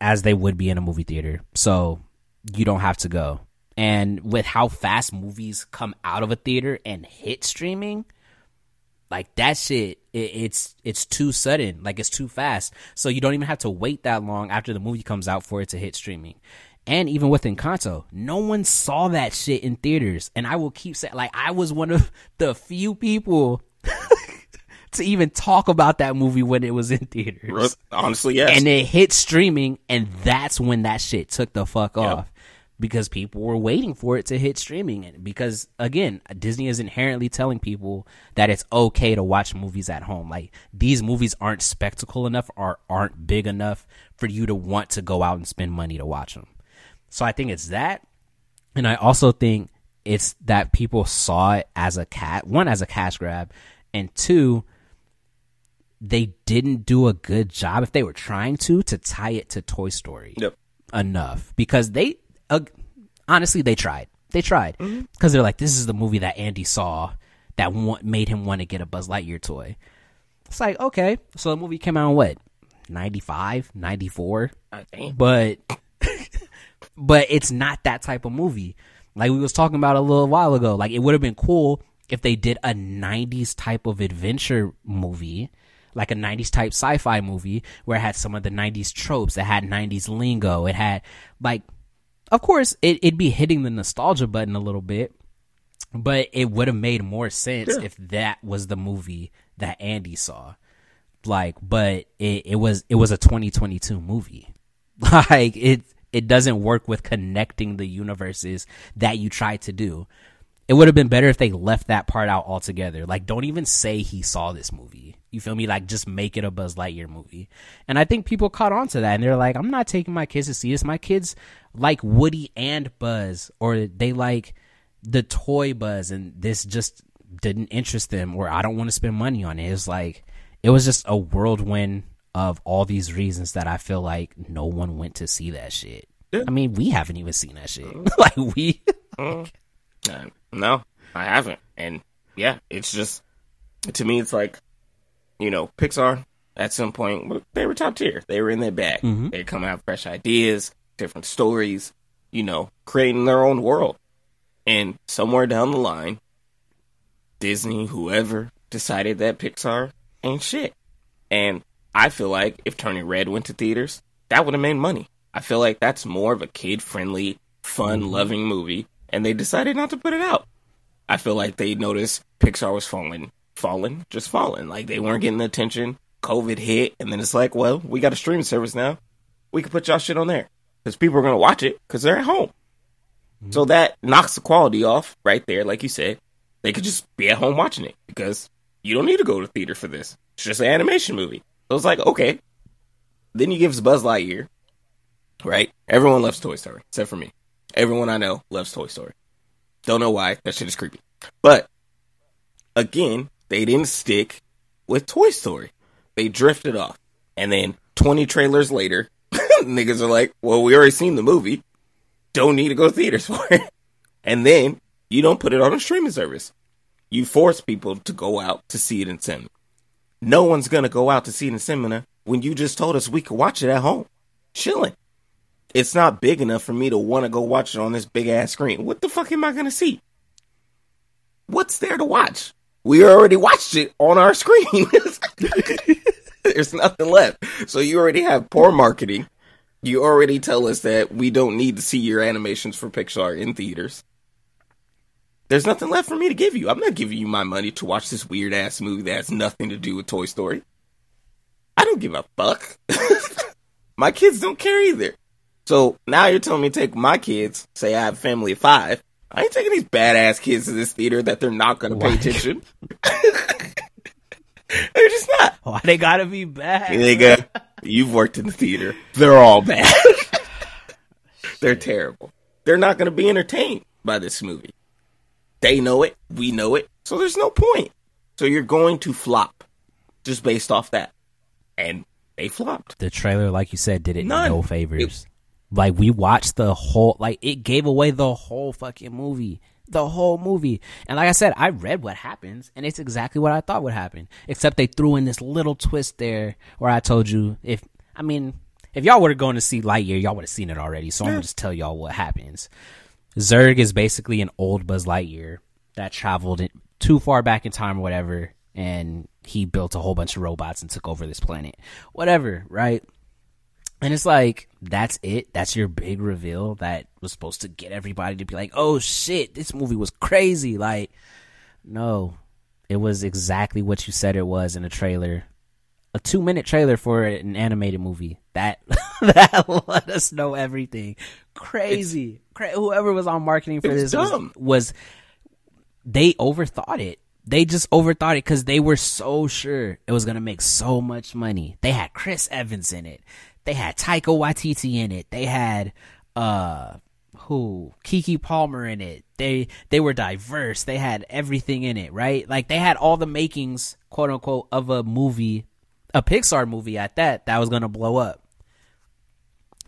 as they would be in a movie theater. So you don't have to go. And with how fast movies come out of a theater and hit streaming, like that shit, it, it's it's too sudden. Like it's too fast. So you don't even have to wait that long after the movie comes out for it to hit streaming. And even with Encanto, no one saw that shit in theaters. And I will keep saying, like, I was one of the few people to even talk about that movie when it was in theaters Honestly, yes. and it hit streaming and that's when that shit took the fuck off because people were waiting for it to hit streaming. And because again disney is inherently telling people that it's okay to watch movies at home. Like these movies aren't spectacle enough or aren't big enough for you to want to go out and spend money to watch them so i think it's that. And I also think it's that people saw it as a cat, one as a cash grab, and two, they didn't do a good job if they were trying to to tie it to Toy Story Yep. enough. Because they uh, honestly they tried. They tried because they're like, this is the movie that Andy saw that wa- made him want to get a Buzz Lightyear toy. It's like okay, so the movie came out in what 95, 94? God damn. but but it's not that type of movie like we was talking about a little while ago like it would have been cool if they did a 90s type of adventure movie like a 90s type sci-fi movie where it had some of the 90s tropes it had 90s lingo it had like of course it, it'd be hitting the nostalgia button a little bit but it would have made more sense if that was the movie that andy saw. Like but it, it was it was a 2022 movie. Like it it doesn't work with connecting the universes that you try to do. It would have been better if they left that part out altogether. Like don't even say he saw this movie you feel me like just make it a buzz lightyear movie and i think people caught on to that and they're like i'm not taking my kids to see this my kids like woody and buzz or they like the toy buzz and this just didn't interest them or i don't want to spend money on it it's like it was just a whirlwind of all these reasons that I feel like no one went to see that shit. Yeah. I mean, we haven't even seen that shit. like we, Uh, no, I haven't. And yeah, it's just to me, it's like you know, Pixar at some point they were top tier. They were in their bag. Mm-hmm. They come out with fresh ideas, different stories. You know, creating their own world. And somewhere down the line, Disney, whoever, decided that Pixar ain't shit. And I feel like if Turning Red went to theaters, that would have made money. I feel like that's more of a kid friendly, fun mm-hmm. loving movie, and they decided not to put it out. I feel like they noticed Pixar was falling, falling, just falling. Like they weren't getting the attention. COVID hit, and then it's like, well, we got a streaming service now. We can put y'all shit on there because people are gonna watch it because they're at home. Mm-hmm. So that knocks the quality off right there, like you said. They could just be at home watching it because you don't need to go to theater for this. It's just an animation movie. So it's like, okay. Then you give us Buzz Lightyear, right? Everyone loves Toy Story, except for me. Everyone I know loves Toy Story. Don't know why. That shit is creepy. But again, they didn't stick with Toy Story. They drifted off. And then 20 trailers later, niggas are like, well, we already seen the movie. Don't need to go to theaters for it. And then you don't put it on a streaming service. You force people to go out to see it in cinema. no one's gonna go out to see it in cinema when you just told us we could watch it at home, chilling. It's not big enough for me to want to go watch it on this big ass screen. What the fuck am I gonna see? What's there to watch? We already watched it on our screen. There's nothing left. So you already have poor marketing. You already tell us that we don't need to see your animations for Pixar in theaters. There's nothing left for me to give you. I'm not giving you my money to watch this weird ass movie that has nothing to do with Toy Story. I don't give a fuck. my kids don't care either. So now you're telling me to take my kids, say I have a family of five. I ain't taking these badass kids to this theater that they're not gonna pay attention. they're just not. Why they gotta be bad? Nigga, you've worked in the theater. They're all bad. They're terrible. They're not going to be entertained by this movie. They know it. We know it. So there's no point. So you're going to flop just based off that. And they flopped. the trailer, like you said, did it None. no favors. Like we watched the whole, like it gave away the whole fucking movie, the whole movie. And like I said, I read what happens, and it's exactly what I thought would happen. Except they threw in this little twist there, where I told you if I mean if y'all were going to see Lightyear, y'all would have seen it already. So I'm gonna just tell y'all what happens. Zurg is basically an old Buzz Lightyear that traveled too far back in time or whatever, and he built a whole bunch of robots and took over this planet. Whatever, right? And it's like, that's it? That's your big reveal that was supposed to get everybody to be like, oh shit, this movie was crazy. Like, no, it was exactly what you said it was in a trailer. A two minute trailer for an animated movie. That that let us know everything. Crazy. Cra- whoever was on marketing for this was, was they overthought it. They just overthought it because they were so sure it was gonna make so much money. They had Chris Evans in it. They had Taika Waititi in it. They had uh who Keke Palmer in it. They they were diverse. They had everything in it, right? Like they had all the makings, quote unquote, of a movie, a Pixar movie at that that was gonna blow up.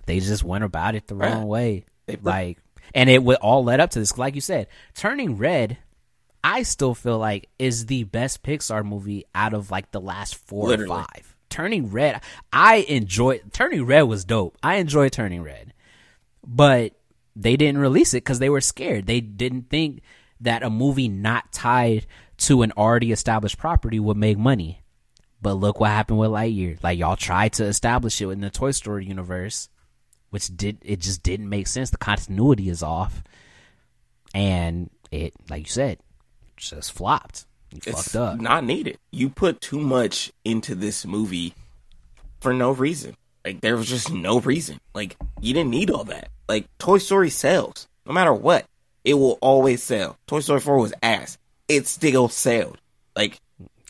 They just went about it the Right. wrong way. Like, and it would all led up to this. Like you said, Turning Red, I still feel like is the best Pixar movie out of like the last four Literally. or five. Turning Red, I enjoy. Turning Red was dope. I enjoy Turning Red, but they didn't release it because they were scared. They didn't think that a movie not tied to an already established property would make money. But look what happened with Lightyear. Like y'all tried to establish it in the Toy Story universe, which did it just didn't make sense. The continuity is off, and it, like you said, just flopped. You It's fucked up. not needed. You put too much into this movie for no reason. Like there was just no reason. Like you didn't need all that. Like Toy Story sells. No matter what. It will always sell. Toy Story 4 was ass. It still sold. Like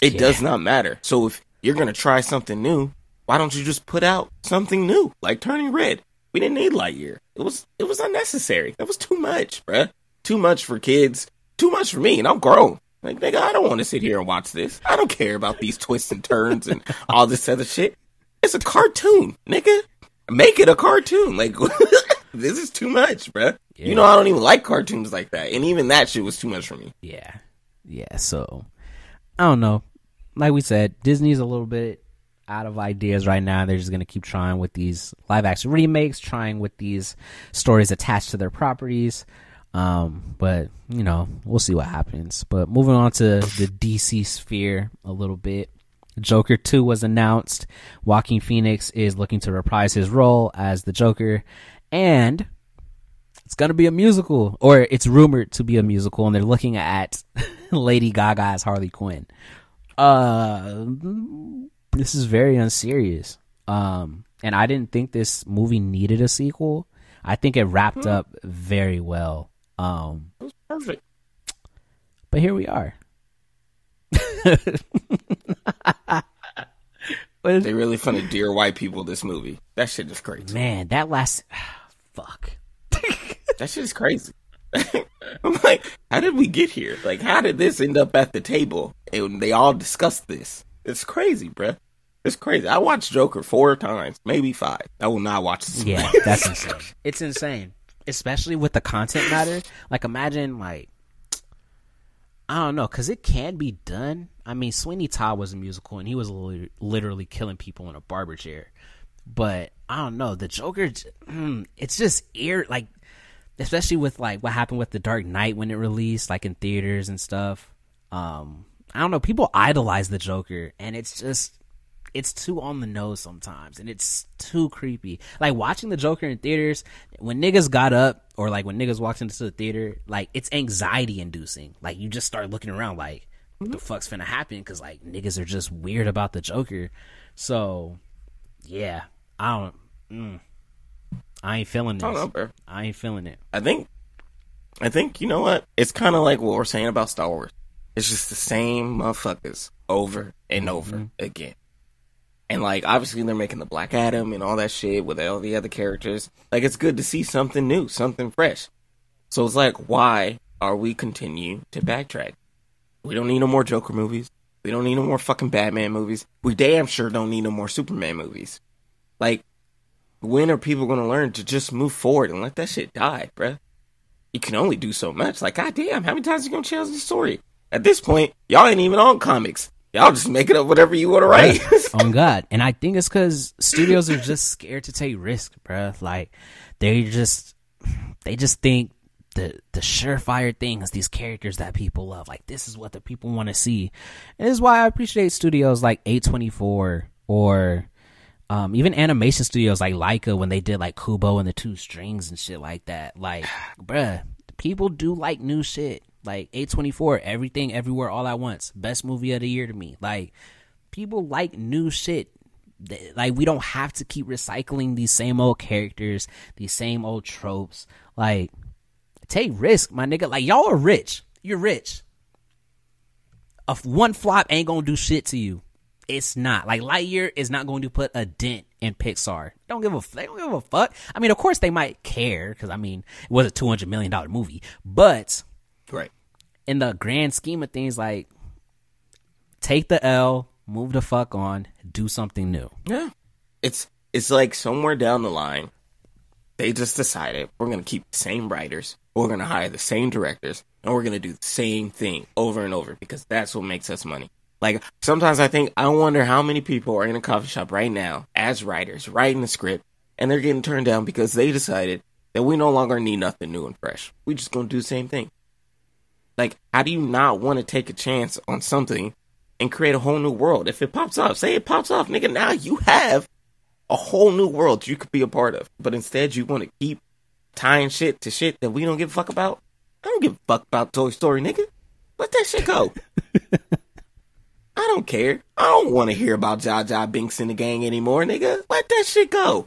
it Yeah. does not matter. So if you're gonna try something new, why don't you just put out something new? Like Turning Red. We didn't need Lightyear. It was it was unnecessary. That was too much, bruh. Too much for kids. Too much for me, and I'm grown. Like, nigga, I don't want to sit here and watch this. I don't care about these twists and turns and all this other shit. It's a cartoon, nigga. Make it a cartoon. Like, this is too much, bruh. Yeah. You know, I don't even like cartoons like that. And even that shit was too much for me. Yeah. Yeah. So I don't know. Like we said, Disney's a little bit out of ideas right now. They're just gonna keep trying with these live action remakes, trying with these stories attached to their properties. Um, but you know, we'll see what happens. But moving on to the DC sphere a little bit. Joker 2 was announced. Joaquin Phoenix is looking to reprise his role as the Joker. And it's gonna be a musical, or it's rumored to be a musical, and they're looking at Lady Gaga as Harley Quinn. Uh, this is very unserious. Um, and I didn't think this movie needed a sequel. I think it wrapped up very well. Um, It was perfect. but here we are. But They really finna dear white people this movie. That shit is crazy. man, that last fuck. That shit is crazy. I'm like, how did we get here? Like, how did this end up at the table? And they all discussed this. It's crazy, bruh. It's crazy. I watched Joker four times, maybe five. I will not watch this. Yeah, that's insane. It's insane, especially with the content matter. Like, imagine like I don't know, cause it can be done. I mean, Sweeney Todd was a musical, and he was li- literally killing people in a barber chair. But I don't know, the Joker, mm, it's just ear like, especially with like what happened with the Dark Knight when it released, like in theaters and stuff. Um, I don't know. People idolize the Joker, and it's just it's too on the nose sometimes and it's too creepy. Like watching the Joker in theaters, when niggas got up or like when niggas walked into the theater, like it's anxiety inducing. Like you just start looking around like what the fuck's finna happen cuz like niggas are just weird about the Joker. So, yeah, I don't mm, I ain't feeling this. I don't know, bro. I ain't feeling it. I think, I think you know what? It's kind of like what we're saying about Star Wars. It's just the same motherfuckers over and over again. And like, obviously, they're making the Black Adam and all that shit with all the other characters. Like, it's good to see something new, something fresh. So it's like, why are we continue to backtrack? We don't need no more Joker movies. We don't need no more fucking Batman movies. We damn sure don't need no more Superman movies. Like, when are people gonna learn to just move forward and let that shit die, bruh? You can only do so much. Like, goddamn, how many times you gonna change the story? At this point, y'all ain't even on comics. Y'all just making up whatever you want to write. on God. And I think it's because studios are just scared to take risks, bruh. Like they just they just think the the surefire thing is these characters that people love. Like this is what the people want to see. And this is why I appreciate studios like A twenty four or um, even animation studios like Laika when they did like Kubo and the Two Strings and shit like that. Like, bruh, people do like new shit. Like A24, everything, everywhere, all at once. Best movie of the year to me. Like, people like new shit. Like, we don't have to keep recycling these same old characters, these same old tropes. Like, take risk, my nigga. Like, y'all are rich. You're rich. A one flop ain't gonna do shit to you. It's not. Like Lightyear is not going to put a dent in Pixar. Don't give a they don't give a fuck. I mean, of course they might care because I mean it was a two hundred million dollar movie, but right. in the grand scheme of things, like take the L, move the fuck on, do something new. Yeah. It's it's like somewhere down the line, they just decided we're gonna keep the same writers, we're gonna hire the same directors, and we're gonna do the same thing over and over because that's what makes us money. Like sometimes I think I wonder how many people are in a coffee shop right now as writers writing the script and they're getting turned down because they decided that we no longer need nothing new and fresh. We just gonna do the same thing. Like, how do you not want to take a chance on something and create a whole new world? If it pops off, say it pops off, nigga. Now you have a whole new world you could be a part of. But instead, you want to keep tying shit to shit that we don't give a fuck about. I don't give a fuck about Toy Story, nigga. Let that shit go. I don't care. I don't want to hear about Jar Jar Binks and the gang anymore, nigga. Let that shit go.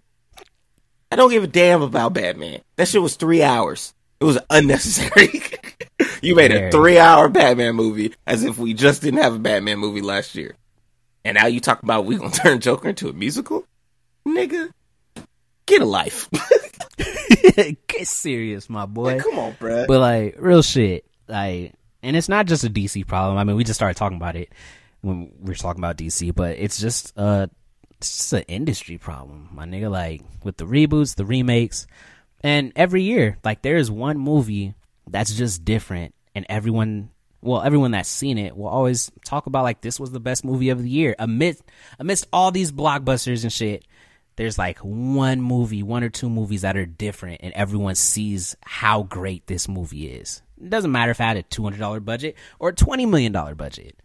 I don't give a damn about Batman. That shit was three hours. It was unnecessary. you made a three hour Batman movie as if we just didn't have a Batman movie last year. And now you talk about we gonna turn Joker into a musical? Nigga, get a life. Get serious, my boy. Come on, bruh. But like real shit, like, and it's not just a DC problem. I mean, we just started talking about it when we were talking about DC, but it's just uh, it's just an industry problem, my nigga. Like with the reboots, the remakes, and every year, like there is one movie that's just different, and everyone. Well, everyone that's seen it will always talk about like this was the best movie of the year amidst amidst all these blockbusters and shit there's like one movie, one or two movies that are different, and everyone sees how great this movie is. It doesn't matter if I had a two hundred dollar budget or a twenty million dollar budget.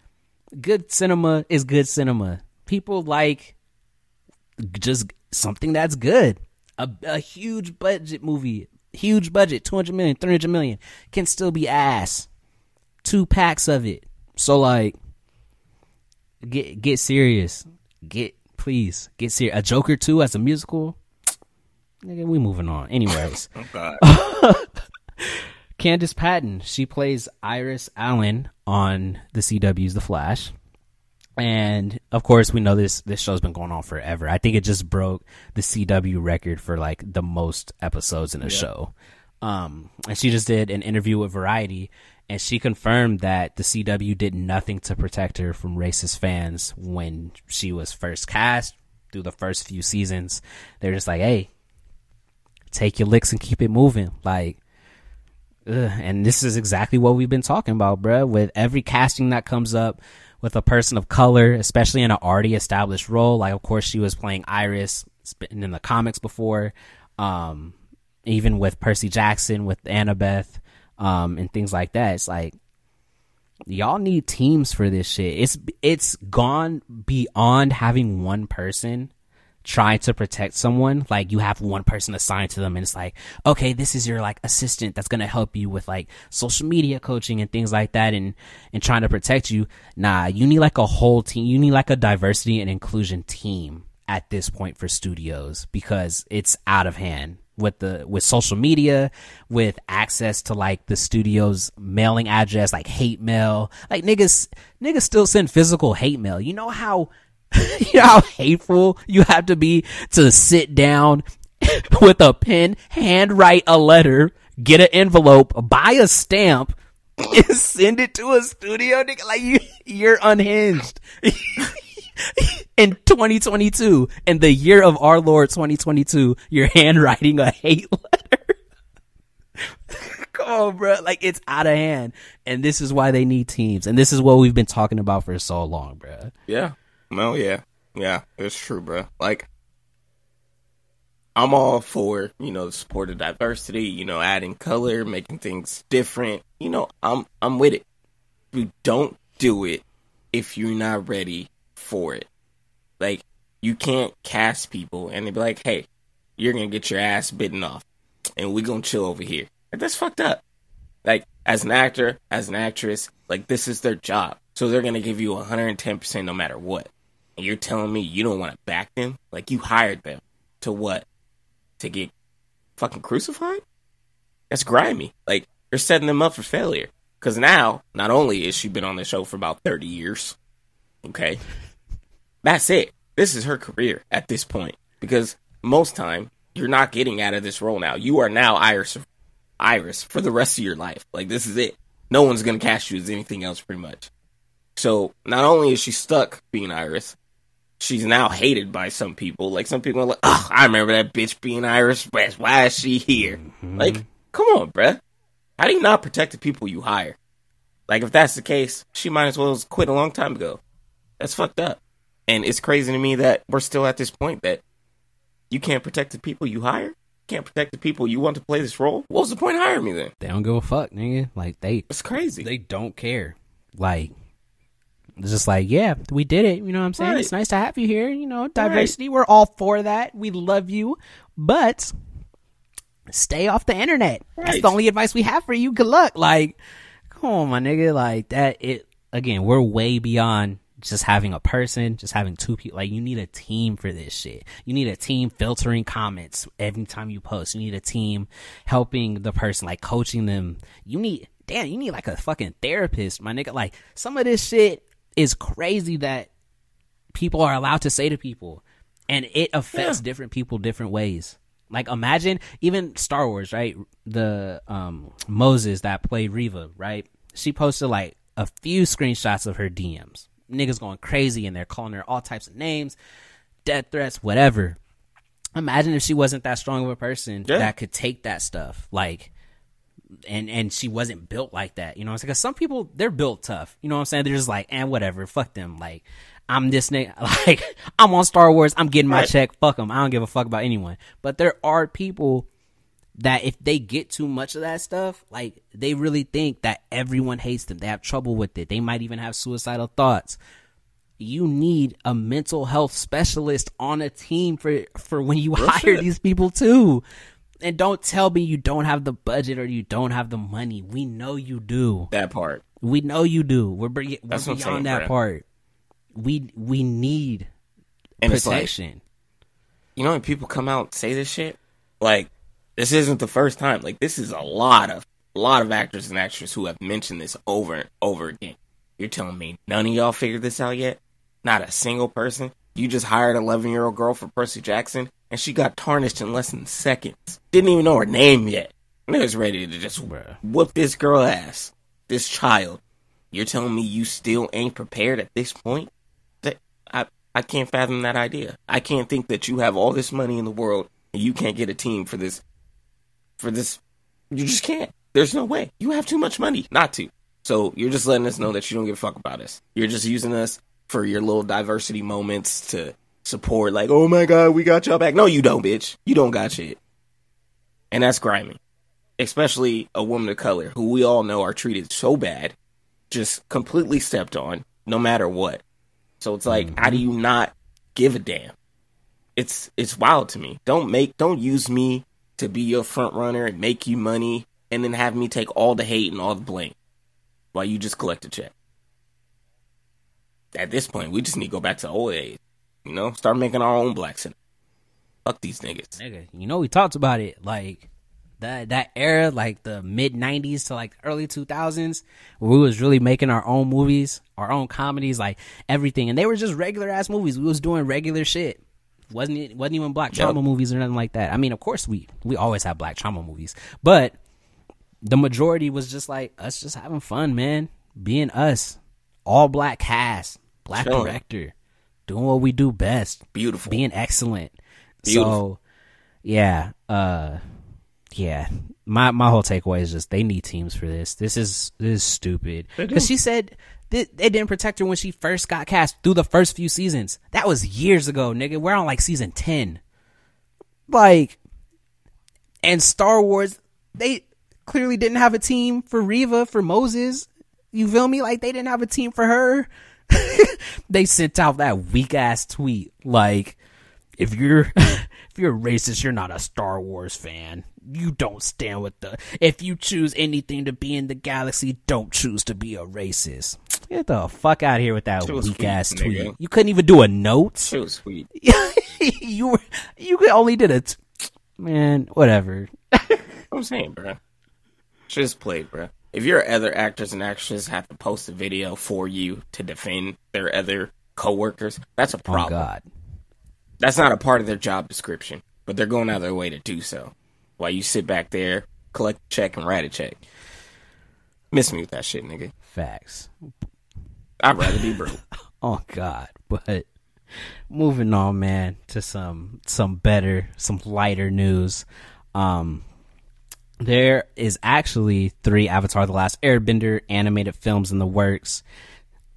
Good cinema is good cinema. People like just something that's good. A, a huge budget movie, huge budget, 200 million, 300 million, can still be ass. Two packs of it. So like, get get serious. Get please get serious. A Joker two as a musical. Nigga, we moving on. Anyways, Oh, God. Candice Patton, she plays Iris Allen on the CW's The Flash. And of course, we know this this show's been going on forever. I think it just broke the CW record for like the most episodes in a show. Um, and she just did an interview with Variety, and she confirmed that the CW did nothing to protect her from racist fans when she was first cast through the first few seasons. They're just like, "Hey, take your licks and keep it moving." Like, Ugh, and this is exactly what we've been talking about, bruh. With every casting that comes up with a person of color, especially in an already established role, like of course she was playing Iris in the comics before, um, even with Percy Jackson, with Annabeth, um, and things like that. It's like y'all need teams for this shit. It's it's gone beyond having one person try to protect someone. Like you have one person assigned to them and it's like, okay, this is your like assistant that's gonna help you with like social media coaching and things like that and and trying to protect you. Nah, you need like a whole team. You need like a diversity and inclusion team at this point for studios because it's out of hand with the with social media with access to like the studio's mailing address like hate mail like niggas niggas still send physical hate mail you know how you know how hateful you have to be to sit down with a pen handwrite a letter get an envelope buy a stamp and send it to a studio nigga like you you're unhinged in 2022, in the year of our Lord 2022, you're handwriting a hate letter. Come on, bro. Like it's out of hand. And this is why they need teams. And this is what we've been talking about for so long, bro. Yeah. No, yeah. Yeah, it's true, bro. Like, I'm all for, you know, the support of diversity, you know, adding color, making things different. You know, I'm I'm with it. You don't do it if you're not ready for it. Like, you can't cast people and they be like, hey, you're gonna get your ass bitten off and we gonna chill over here. Like, that's fucked up. Like, as an actor, as an actress, like, this is their job. So they're gonna give you 110% no matter what. And you're telling me you don't wanna back them? Like, you hired them to what? To get fucking crucified? That's grimy. Like, you're setting them up for failure. Because now, not only is she been on the show for about 30 years, okay, that's it. This is her career at this point because most time you're not getting out of this role now. You are now Iris, Iris for the rest of your life. Like this is it. No one's gonna cast you as anything else, pretty much. So not only is she stuck being Iris, she's now hated by some people. Like some people are like, "Oh, I remember that bitch being Iris. Why is she here?" Mm-hmm. Like, come on, bruh. How do you not protect the people you hire? Like, if that's the case, she might as well quit a long time ago. That's fucked up. And it's crazy to me that we're still at this point that you can't protect the people you hire. Can't protect the people you want to play this role. What was the point of hiring me then? They don't give a fuck, nigga. Like they, it's crazy. They don't care. Like it's just like, yeah, we did it. You know what I'm saying? Right. It's nice to have you here. You know, diversity. Right. We're all for that. We love you, but stay off the internet. Right. That's the only advice we have for you. Good luck. Like, come on, my nigga. Like that. It again. We're way beyond just having a person, just having two people. Like you need a team for this shit. You need a team filtering comments every time you post. You need a team helping the person, like coaching them. You need, damn, you need like a fucking therapist, my nigga. Like some of this shit is crazy that people are allowed to say to people, and it affects yeah. different people different ways. Like imagine even Star Wars, right? The um Moses that played Reva, right? She posted like a few screenshots of her DMs niggas going crazy and they're calling her all types of names, death threats, whatever. Imagine if she wasn't that strong of a person yeah. that could take that stuff, like, and and she wasn't built like that. You know, it's because some people they're built tough. You know what I'm saying? They're just like, and eh, whatever, fuck them. Like, I'm this nigga. Like, I'm on Star Wars. I'm getting my right. check. Fuck them. I don't give a fuck about anyone. But there are people that if they get too much of that stuff, like they really think that everyone hates them. They have trouble with it. They might even have suicidal thoughts. You need a mental health specialist on a team for for when you hire these people too. And don't tell me you don't have the budget or you don't have the money. We know you do. That part. We know you do. We're, we're beyond saying, that part. We we need and protection. Like, you know when people come out and say this shit, like this isn't the first time. Like this is a lot of a lot of actors and actresses who have mentioned this over and over again. You're telling me none of y'all figured this out yet? Not a single person? You just hired an 11 year old girl for Percy Jackson and she got tarnished in less than seconds. Didn't even know her name yet. And was ready to just whoop this girl ass. This child. You're telling me you still ain't prepared at this point? That I I can't fathom that idea. I can't think that you have all this money in the world and you can't get a team for this for this. You just can't. There's no way. You have too much money not to. So you're just letting us know that you don't give a fuck about us. You're just using us for your little diversity moments to support, like, oh my god, we got y'all back. No, you don't, bitch. You don't got shit. And that's grimy. Especially a woman of color who we all know are treated so bad, just completely stepped on, no matter what. So it's like, how do mm-hmm. you not give a damn? It's it's wild to me. Don't make don't use me to be your front runner and make you money and then have me take all the hate and all the blame while you just collect a check. At this point, we just need to go back to old age. You know, start making our own black cinema. Fuck these niggas. Nigga, you know we talked about it like that that era, like the mid '90s to like early 2000s, where we was really making our own movies, our own comedies, like everything, and they were just regular ass movies. We was doing regular shit. wasn't it wasn't even black trauma Yep. movies or nothing like that. I mean, of course we we always have black trauma movies, but the majority was just like us just having fun, man, being us, all black cast, black Chilling. director, doing what we do best Beautiful. being excellent. Beautiful. So, yeah, uh, yeah. My my whole takeaway is just they need teams for this. This is this is stupid because she said th- they didn't protect her when she first got cast through the first few seasons. That was years ago, nigga. We're on like season ten. Like, and Star Wars, they clearly didn't have a team for Reva for Moses. You feel me? Like they didn't have a team for her. they sent out that weak ass tweet like if you're if you're racist you're not a star wars fan you don't stand with the if you choose anything to be in the galaxy don't choose to be a racist get the fuck out of here with that weak sweet, ass tweet nigga. you couldn't even do a note Shit was sweet. you were you only did a t- man whatever I'm saying, bro. Just played, bro. If your other actors and actresses have to post a video for you to defend their other coworkers, that's a problem. oh problem. god That's not a part of their job description, but they're going out of their way to do so. While you sit back there, collect a check, and write a check. Miss me with that shit, nigga. facts I'd rather be broke. Oh God, but moving on, man, to some some better, some lighter news. Um, there is actually three Avatar: The Last Airbender animated films in the works.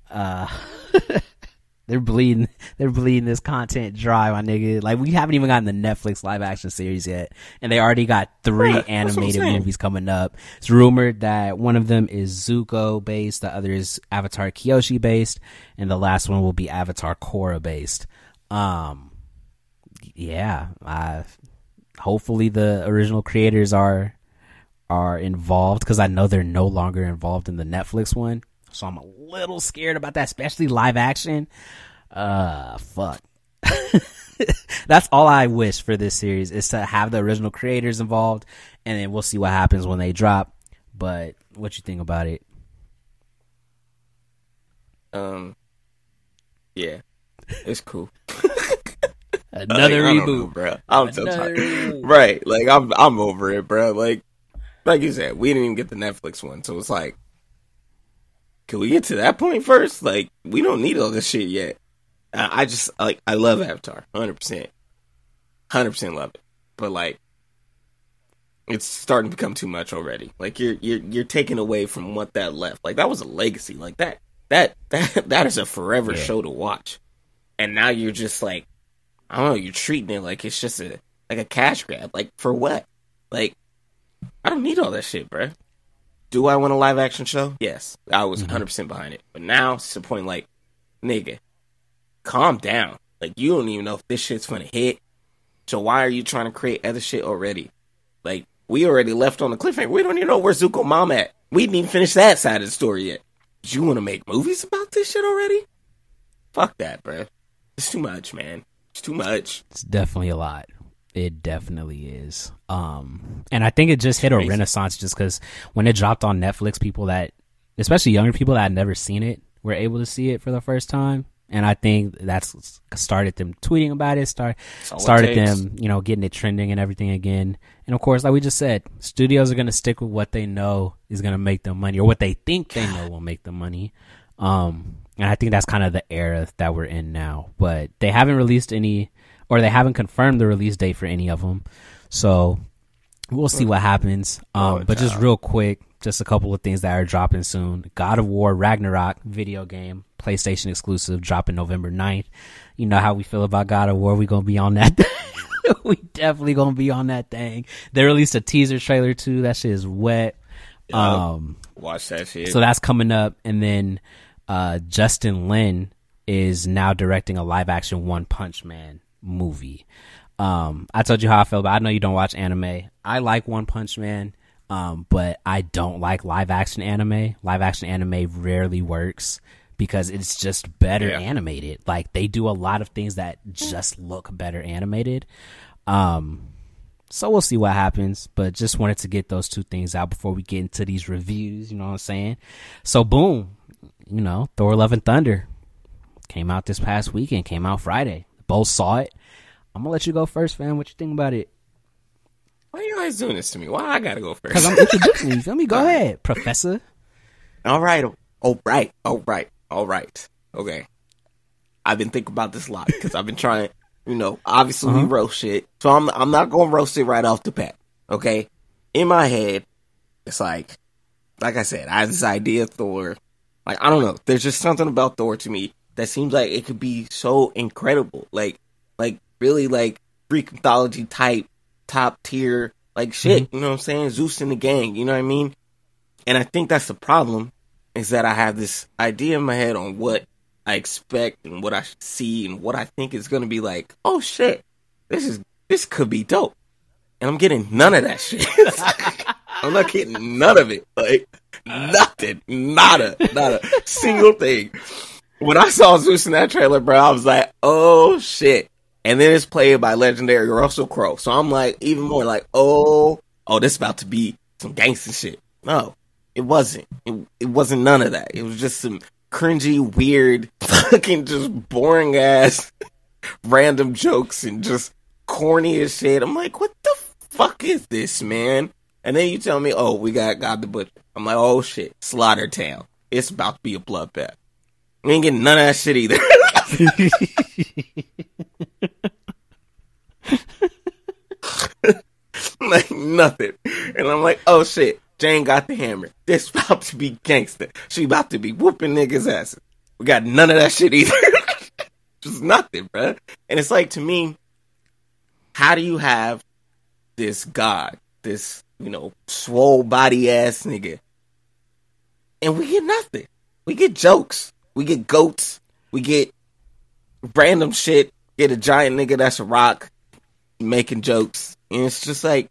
Uh, they're bleeding, they're bleeding this content dry, my nigga. Like we haven't even gotten the Netflix live action series yet, and they already got three Right, that's what I'm animated movies coming up. It's rumored that one of them is Zuko based, the other is Avatar Kyoshi based, and the last one will be Avatar Korra based. Um, yeah, I, hopefully the original creators are are involved because I know they're no longer involved in the Netflix one. So I'm a little scared about that, especially live action. Uh, fuck. That's all I wish for this series is to have the original creators involved, and then we'll see what happens when they drop. But what you think about it? Um, yeah, it's cool. Another Like, reboot, bro. I'm so tired. reboot. Right, like I'm, I'm over it, bro. Like, like you said, we didn't even get the Netflix one, so it's like, can we get to that point first? Like, we don't need all this shit yet. I, I just like, I love Avatar, hundred percent, hundred percent love it. But like, it's starting to become too much already. Like, you're, you're, you're taking away from what that left. Like, that was a legacy. Like that, that, that, that is a forever Yeah. show to watch. And now you're just like, I don't know, you're treating it like it's just a like a cash grab. Like for what? Like I don't need all that shit, bruh. Do I want a live action show? Yes. I was mm-hmm. 100 percent behind it. But now it's to the point like, nigga, calm down. Like you don't even know if this shit's gonna hit. So why are you trying to create other shit already? Like we already left on the cliffhanger. We don't even know where Zuko mom at. We didn't even finish that side of the story yet. You want to make movies about this shit already? Fuck that, bruh. It's too much, man. It's too much. It's definitely a lot. It definitely is. Um, and I think it just hit a renaissance just because when it dropped on Netflix, people that, especially younger people that had never seen it, were able to see it for the first time. And I think that's started them tweeting about it, start all it started them, you know, getting it trending and everything again. And of course, like we just said, studios are going to stick with what they know is going to make them money or what they think they know will make them money. Um, and I think that's kind of the era that we're in now. But they haven't released any, or they haven't confirmed the release date for any of them. So we'll see what happens. Um, but just real quick, just a couple of things that are dropping soon. God of War Ragnarok video game, PlayStation exclusive, dropping November 9th. You know how we feel about God of War. We gonna be on that. we definitely gonna be on that thing. They released a teaser trailer too. That shit is wet. Um, Watch that shit. so that's coming up, and then uh, Justin Lin is now directing a live action One Punch Man movie. Um, I told you how I feel, but I know you don't watch anime. I like One Punch Man, um, but I don't like live action anime. Live action anime rarely works because it's just better Yeah. animated. Like they do a lot of things that just look better animated. Um, so we'll see what happens, but just wanted to get those two things out before we get into these reviews, you know what I'm saying? So boom, you know, Thor Love and Thunder came out this past weekend, came out Friday. Both saw it. I'm gonna let you go first, fam. What you think about it? Why are you guys doing this to me? Why I gotta go first? Because? I'm introducing you. Feel me? Go ahead, Professor. all right, all right, all right, all right. Okay. I've been thinking about this a lot because I've been trying. You know, obviously we uh-huh. roast shit, so I'm I'm not gonna roast it right off the bat. Okay. In my head, it's like, like I said, I have this idea of Thor. Like I don't know. There's just something about Thor to me that seems like it could be so incredible. Like, like really like Greek mythology type, top tier, like shit. Mm-hmm. You know what I'm saying? Zeus and the gang. You know what I mean? And I think that's the problem is that I have this idea in my head on what I expect and what I see and what I think is going to be like. Oh shit, this is this could be dope, and I'm getting none of that shit. I'm not getting none of it. Like nothing, nada, not a single thing. When I saw Zeus in that trailer, bro, I was like, oh shit. And then it's played by legendary Russell Crowe. So I'm like, even more like, oh, oh, this about to be some gangster shit. No, it wasn't. It, it wasn't none of that. It was just some cringy, weird, fucking just boring ass random jokes and just corny as shit. I'm like, what the fuck is this, man? And then you tell me, oh, we got God the Butcher. I'm like, oh shit, Slaughter Town. It's about to be a bloodbath. We ain't getting none of that shit either. like nothing. And I'm like, oh shit, Jane got the hammer. This about to be gangster. She about to be whooping niggas' asses. We got none of that shit either. Just nothing, bro. And it's like to me, how do you have this god, this, you know, swole body ass nigga, and we get nothing. We get jokes. We get goats. We get random shit. Get a giant nigga that's a rock making jokes. And it's just like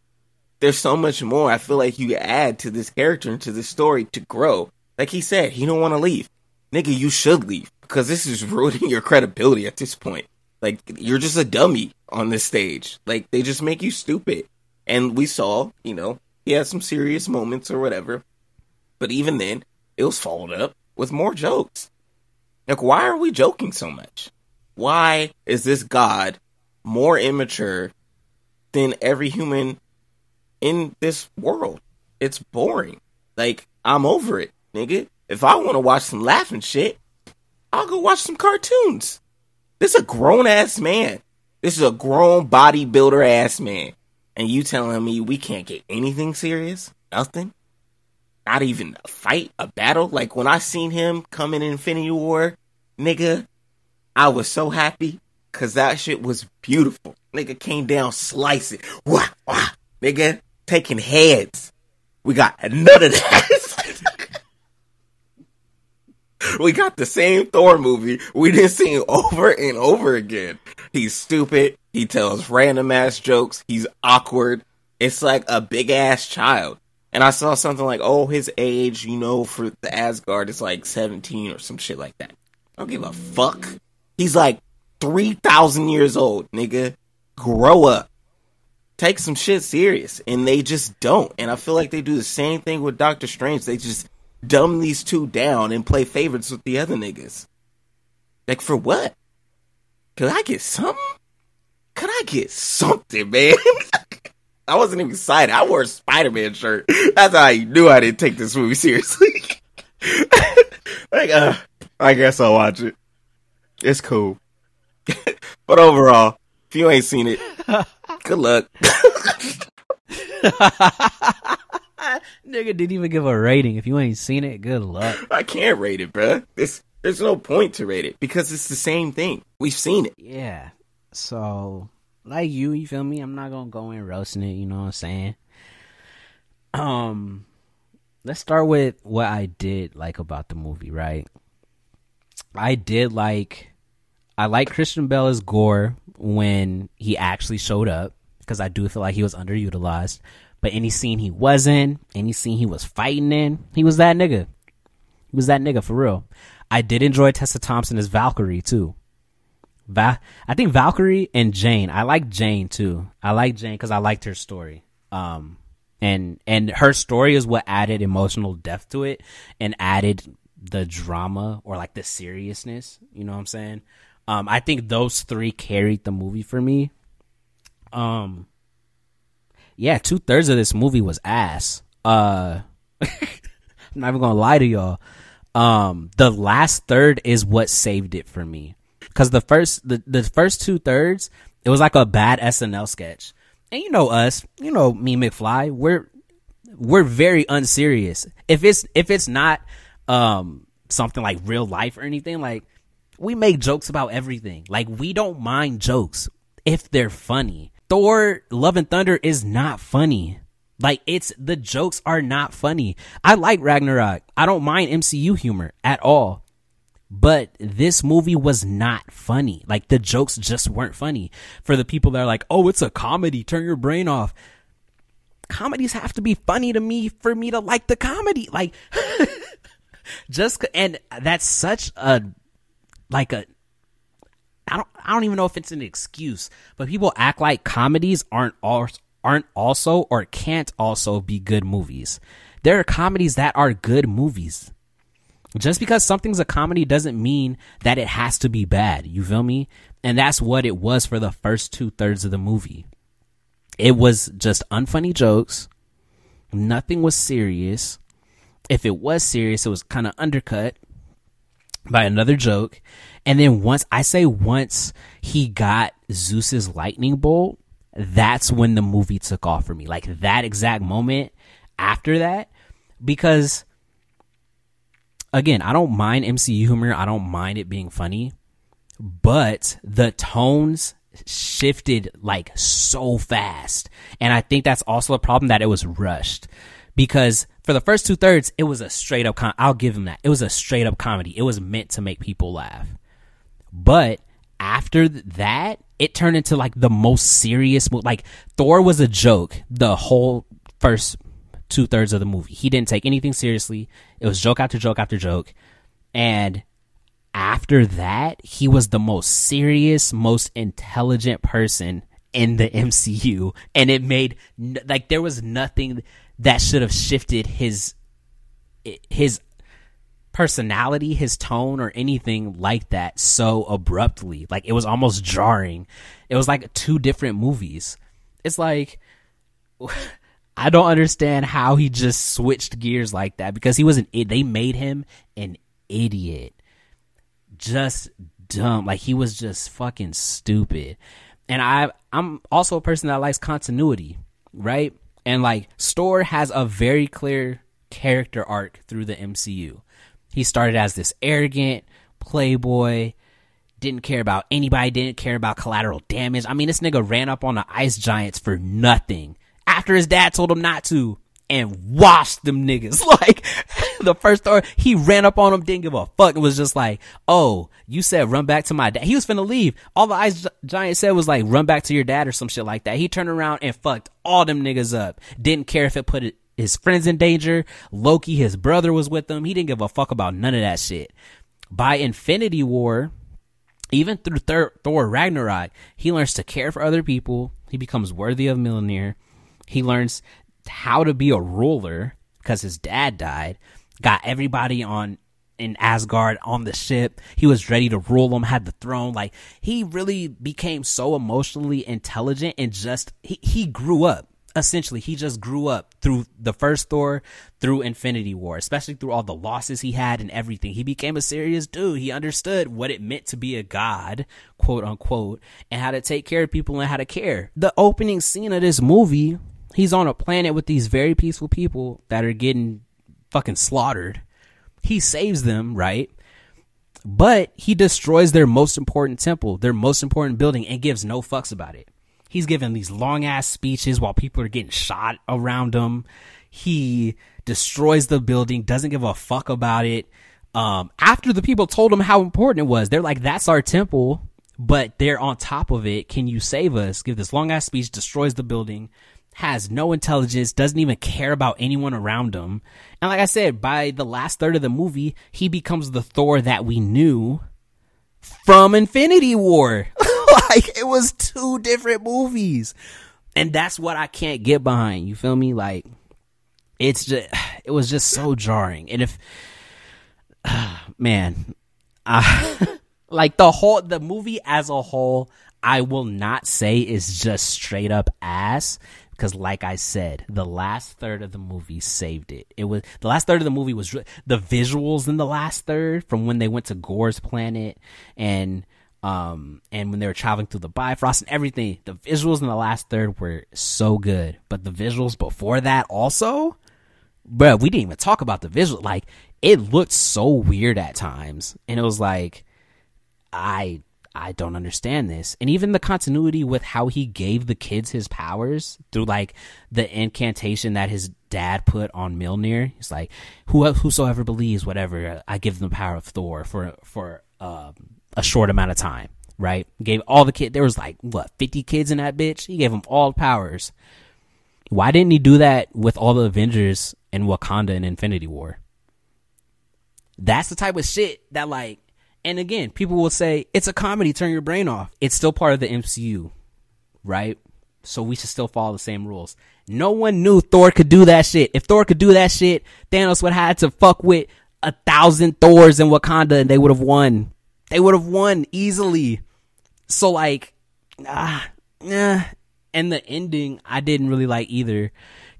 there's so much more I feel like you add to this character and to this story to grow. Like he said, he don't want to leave. Nigga, you should leave because this is ruining your credibility at this point. Like you're just a dummy on this stage. Like they just make you stupid. And we saw, you know, he had some serious moments or whatever. But even then, it was followed up with more jokes. Like, why are we joking so much? Why is this God more immature than every human in this world? It's boring. Like, I'm over it, nigga. If I want to watch some laughing shit, I'll go watch some cartoons. This is a grown ass man. This is a grown bodybuilder ass man. And you telling me we can't get anything serious? Nothing? Not even a fight, a battle? Like when I seen him come in Infinity War, nigga, I was so happy because that shit was beautiful. Nigga came down slicing. Wah, wah. Nigga, taking heads. We got of that. we got the same Thor movie we didn't see over and over again. He's stupid. He tells random ass jokes. He's awkward. It's like a big ass child. And I saw something like, oh, his age, you know, for the Asgard is like 17 or some shit like that. I don't give a fuck. He's like 3,000 years old, nigga. Grow up. Take some shit serious. And they just don't. And I feel like they do the same thing with Doctor Strange. They just dumb these two down and play favorites with the other niggas. Like, for what? Could I get something? Could I get something, man? I wasn't even excited. I wore a Spider Man shirt. That's how I knew I didn't take this movie seriously. like, uh, I guess I'll watch it. It's cool. but overall, if you ain't seen it, good luck. Nigga didn't even give a rating. If you ain't seen it, good luck. I can't rate it, bruh. This there's no point to rate it because it's the same thing. We've seen it. Yeah. So, like you, you feel me? I'm not gonna go in roasting it. You know what I'm saying? Um, let's start with what I did like about the movie. Right? I did like. I like Christian Bale as Gorr when he actually showed up because I do feel like he was underutilized. But any scene he was in, any scene he was fighting in, he was that nigga. He was that nigga for real. I did enjoy Tessa Thompson as Valkyrie too. Va- I think Valkyrie and Jane. I like Jane too. I like Jane because I liked her story. Um, and and her story is what added emotional depth to it and added the drama or like the seriousness. You know what I'm saying? Um, I think those three carried the movie for me. Um, yeah, two thirds of this movie was ass. Uh, I'm not even gonna lie to y'all. Um, the last third is what saved it for me. Cause the first, the, the first two thirds, it was like a bad SNL sketch. And you know us, you know me, McFly, we're, we're very unserious. If it's, if it's not, um, something like real life or anything, like, we make jokes about everything. Like, we don't mind jokes if they're funny. Thor Love and Thunder is not funny. Like it's the jokes are not funny. I like Ragnarok. I don't mind MCU humor at all. But this movie was not funny. Like the jokes just weren't funny. For the people that are like, "Oh, it's a comedy. Turn your brain off." Comedies have to be funny to me for me to like the comedy. Like just and that's such a like a I don't I don't even know if it's an excuse, but people act like comedies aren't all aren't also or can't also be good movies. There are comedies that are good movies. Just because something's a comedy doesn't mean that it has to be bad. You feel me? And that's what it was for the first two thirds of the movie. It was just unfunny jokes. Nothing was serious. If it was serious, it was kind of undercut by another joke. And then once I say once he got Zeus's lightning bolt, that's when the movie took off for me. Like that exact moment after that, because again, I don't mind MCU humor. I don't mind it being funny, but the tones shifted like so fast. And I think that's also a problem that it was rushed because for the first two thirds, it was a straight up, com- I'll give him that. It was a straight up comedy. It was meant to make people laugh. But after that, it turned into like the most serious, like Thor was a joke the whole first two thirds of the movie. He didn't take anything seriously. It was joke after joke after joke. And after that, he was the most serious, most intelligent person in the MCU. And it made, like, there was nothing that should have shifted his, his personality, his tone, or anything like that so abruptly. Like, it was almost jarring. It was like two different movies. It's like, I don't understand how he just switched gears like that because he was an they made him an idiot. Just dumb. Like he was just fucking stupid. And I I'm also a person that likes continuity, right? And like Thor has a very clear character arc through the MCU. He started as this arrogant playboy, didn't care about anybody, didn't care about collateral damage. I mean, this nigga ran up on the ice giants for nothing after his dad told him not to and washed them niggas. Like the first Thor, he ran up on him, didn't give a fuck. It was just like, oh, you said run back to my dad. He was finna leave. All the ice giant said was like, run back to your dad or some shit like that. He turned around and fucked all them niggas up. Didn't care if it put his friends in danger. Loki, his brother was with him. He didn't give a fuck about none of that shit. By Infinity War, even through Thor, Thor Ragnarok, he learns to care for other people. He becomes worthy of Mjolnir. He learns how to be a ruler because his dad died. Got everybody on in Asgard on the ship. He was ready to rule them, had the throne. Like he really became so emotionally intelligent and just he, he grew up. Essentially, he just grew up through the first Thor, through Infinity War, especially through all the losses he had and everything. He became a serious dude. He understood what it meant to be a god, quote unquote, and how to take care of people and how to care. The opening scene of this movie He's on a planet with these very peaceful people that are getting fucking slaughtered. He saves them, right? But he destroys their most important temple, their most important building, and gives no fucks about it. He's giving these long ass speeches while people are getting shot around him. He destroys the building, doesn't give a fuck about it. Um, after the people told him how important it was, they're like, that's our temple, but they're on top of it. Can you save us? Give this long ass speech, destroys the building, has no intelligence, doesn't even care about anyone around him. And like I said, by the last third of the movie, he becomes the Thor that we knew from Infinity War. like it was two different movies. And that's what I can't get behind. You feel me? Like it's just it was just so jarring. And if man, I like the whole the movie as a whole, I will not say is just straight up ass because like I said, the last third of the movie saved it. It was the last third of the movie was the visuals in the last third from when they went to Gorr's planet and um and when they were traveling through the Bifrost and everything. The visuals in the last third were so good, but the visuals before that also, bro, we didn't even talk about the visual. Like it looked so weird at times, and it was like I I don't understand this. And even the continuity with how he gave the kids his powers through like the incantation that his dad put on Mjolnir. He's like, Who, whosoever believes, whatever, I give them the power of Thor for for um, a short amount of time. Right? Gave all the kids. There was like what fifty kids in that bitch. He gave them all powers. Why didn't he do that with all the Avengers in Wakanda in Infinity War? That's the type of shit that like and again, people will say it's a comedy, turn your brain off. It's still part of the MCU, right? So we should still follow the same rules. No one knew Thor could do that shit. If Thor could do that shit, Thanos would have had to fuck with a thousand Thors in Wakanda and they would have won. They would have won easily. So like, ah, yeah. And the ending, I didn't really like either,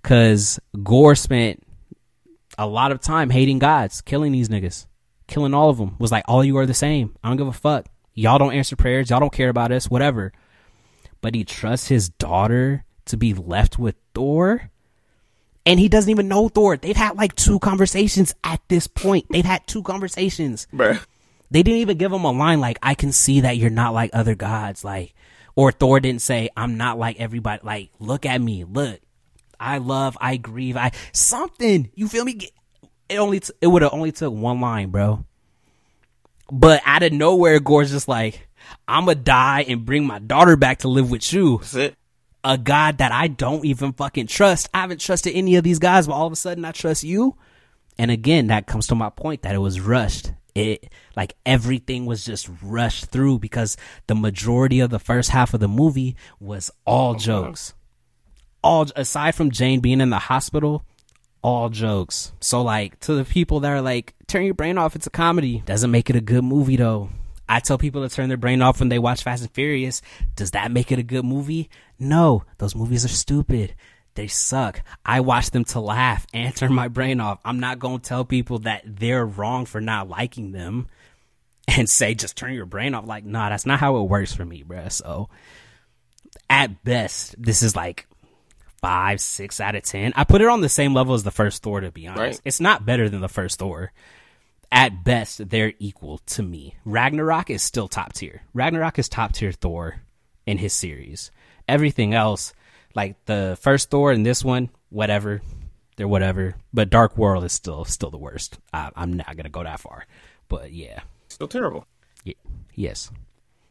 cause Gorr spent a lot of time hating gods, killing these niggas killing all of them. Was like, all you are the same. I don't give a fuck. Y'all don't answer prayers. Y'all don't care about us. Whatever. But he trusts his daughter to be left with Thor. And he doesn't even know Thor. They've had like two conversations at this point. They've had two conversations. Bruh. They didn't even give him a line like, I can see that you're not like other gods. Like, or Thor didn't say, I'm not like everybody. Like, look at me. Look. I love, I grieve, I, something. You feel me? It only t- it would have only took one line, bro. But out of nowhere, Gorr's just like, "I'ma die and bring my daughter back to live with you." That's it. A god that I don't even fucking trust. I haven't trusted any of these guys, but all of a sudden I trust you. And again, that comes to my point that it was rushed. It like everything was just rushed through because the majority of the first half of the movie was all oh, jokes. All aside from Jane being in the hospital, all jokes. So like to the people that are like, turn your brain off, it's a comedy. Doesn't make it a good movie though. I tell people to turn their brain off when they watch Fast and Furious. Does that make it a good movie? No, those movies are stupid. They suck. I watch them to laugh and turn my brain off. I'm not going to tell people that they're wrong for not liking them and say just turn your brain off. Like, nah, that's not how it works for me, bruh. So, at best, this is like five, six out of ten. I put it on the same level as the first Thor, to be honest. Right. It's not better than the first Thor. At best, they're equal to me. Ragnarok is still top tier. Ragnarok is top tier Thor in his series. Everything else, like the first Thor and this one, whatever, they're whatever. But Dark World is still still the worst. I, I'm not gonna go that far, but yeah, Still terrible. Y- yes,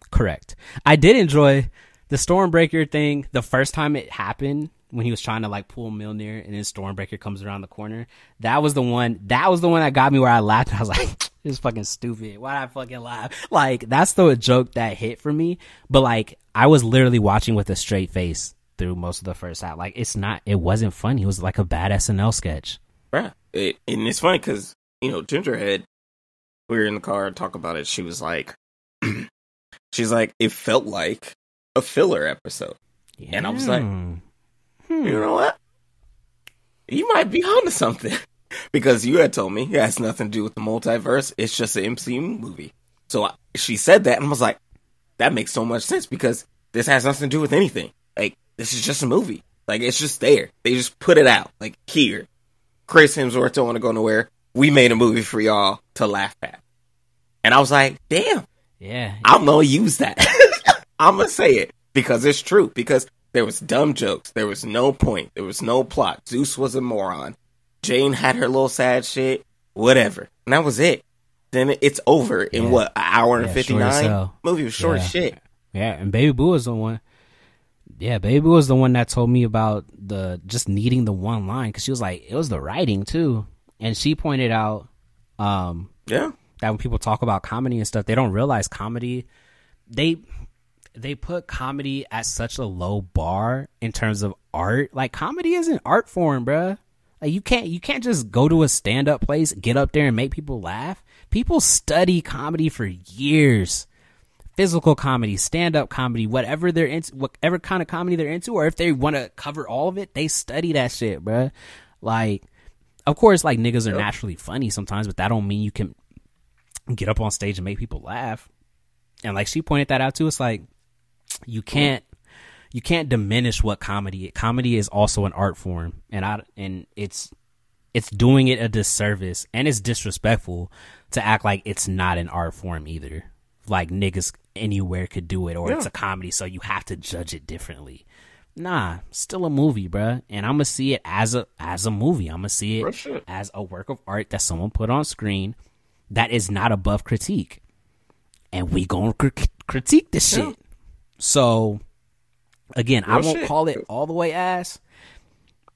correct. I did enjoy the Stormbreaker thing the first time it happened when he was trying to like pull Mjolnir and then Stormbreaker comes around the corner. That was the one. That was the one that got me where I laughed. I was like, "This is fucking stupid. Why did I fucking laugh?" Like that's the joke that hit for me. But like I was literally watching with a straight face through most of the first half. Like it's not. It wasn't funny. It was like a bad SNL sketch. Bruh. It, and it's funny because, you know, Gingerhead, we were in the car and talk about it. She was like, she's like, it felt like a filler episode. And I was like, Hmm. you know what? You might be onto something. because you had told me it has nothing to do with the multiverse. It's just an MCU movie. So I, she said that and I was like, that makes so much sense because this has nothing to do with anything. Like, this is just a movie. Like it's just there. They just put it out. Like here, Chris Hemsworth don't want to go nowhere. We made a movie for y'all to laugh at. And I was like, damn, Yeah. I'm gonna use that. I'm gonna say it because it's true. Because there was dumb jokes. There was no point. There was no plot. Zeus was a moron. Jane had her little sad shit. Whatever. And that was it. Then it's over in Yeah. what an hour and Yeah, fifty short as nine. hell. Movie was short as Yeah. shit. Yeah, and Baby Boo was the one. Yeah, Baby Boo was the one that told me about the just needing the one line because she was like, it was the writing too, and she pointed out um, Yeah. that when people talk about comedy and stuff, they don't realize comedy. They they put comedy at such a low bar in terms of art. Like comedy is an art form, bruh. Like you can't you can't just go to a stand up place, get up there and make people laugh. People study comedy for years. Physical comedy, stand up comedy, whatever they're into, whatever kind of comedy they're into, or if they want to cover all of it, they study that shit, bruh. Like, of course, like niggas are naturally funny sometimes, but that don't mean you can get up on stage and make people laugh. And like she pointed that out too, it's like you can't you can't diminish what comedy comedy is also an art form and I and it's it's doing it a disservice and it's disrespectful to act like it's not an art form either. Like niggas anywhere could do it or it's a comedy so you have to judge it differently. Nah, still a movie, bruh. And I'm gonna see it as a as a movie. I'm gonna see it as a work of art that someone put on screen that is not above critique. And we gonna cr- critique this Yeah. shit. So again, I won't shit. call it all the way ass.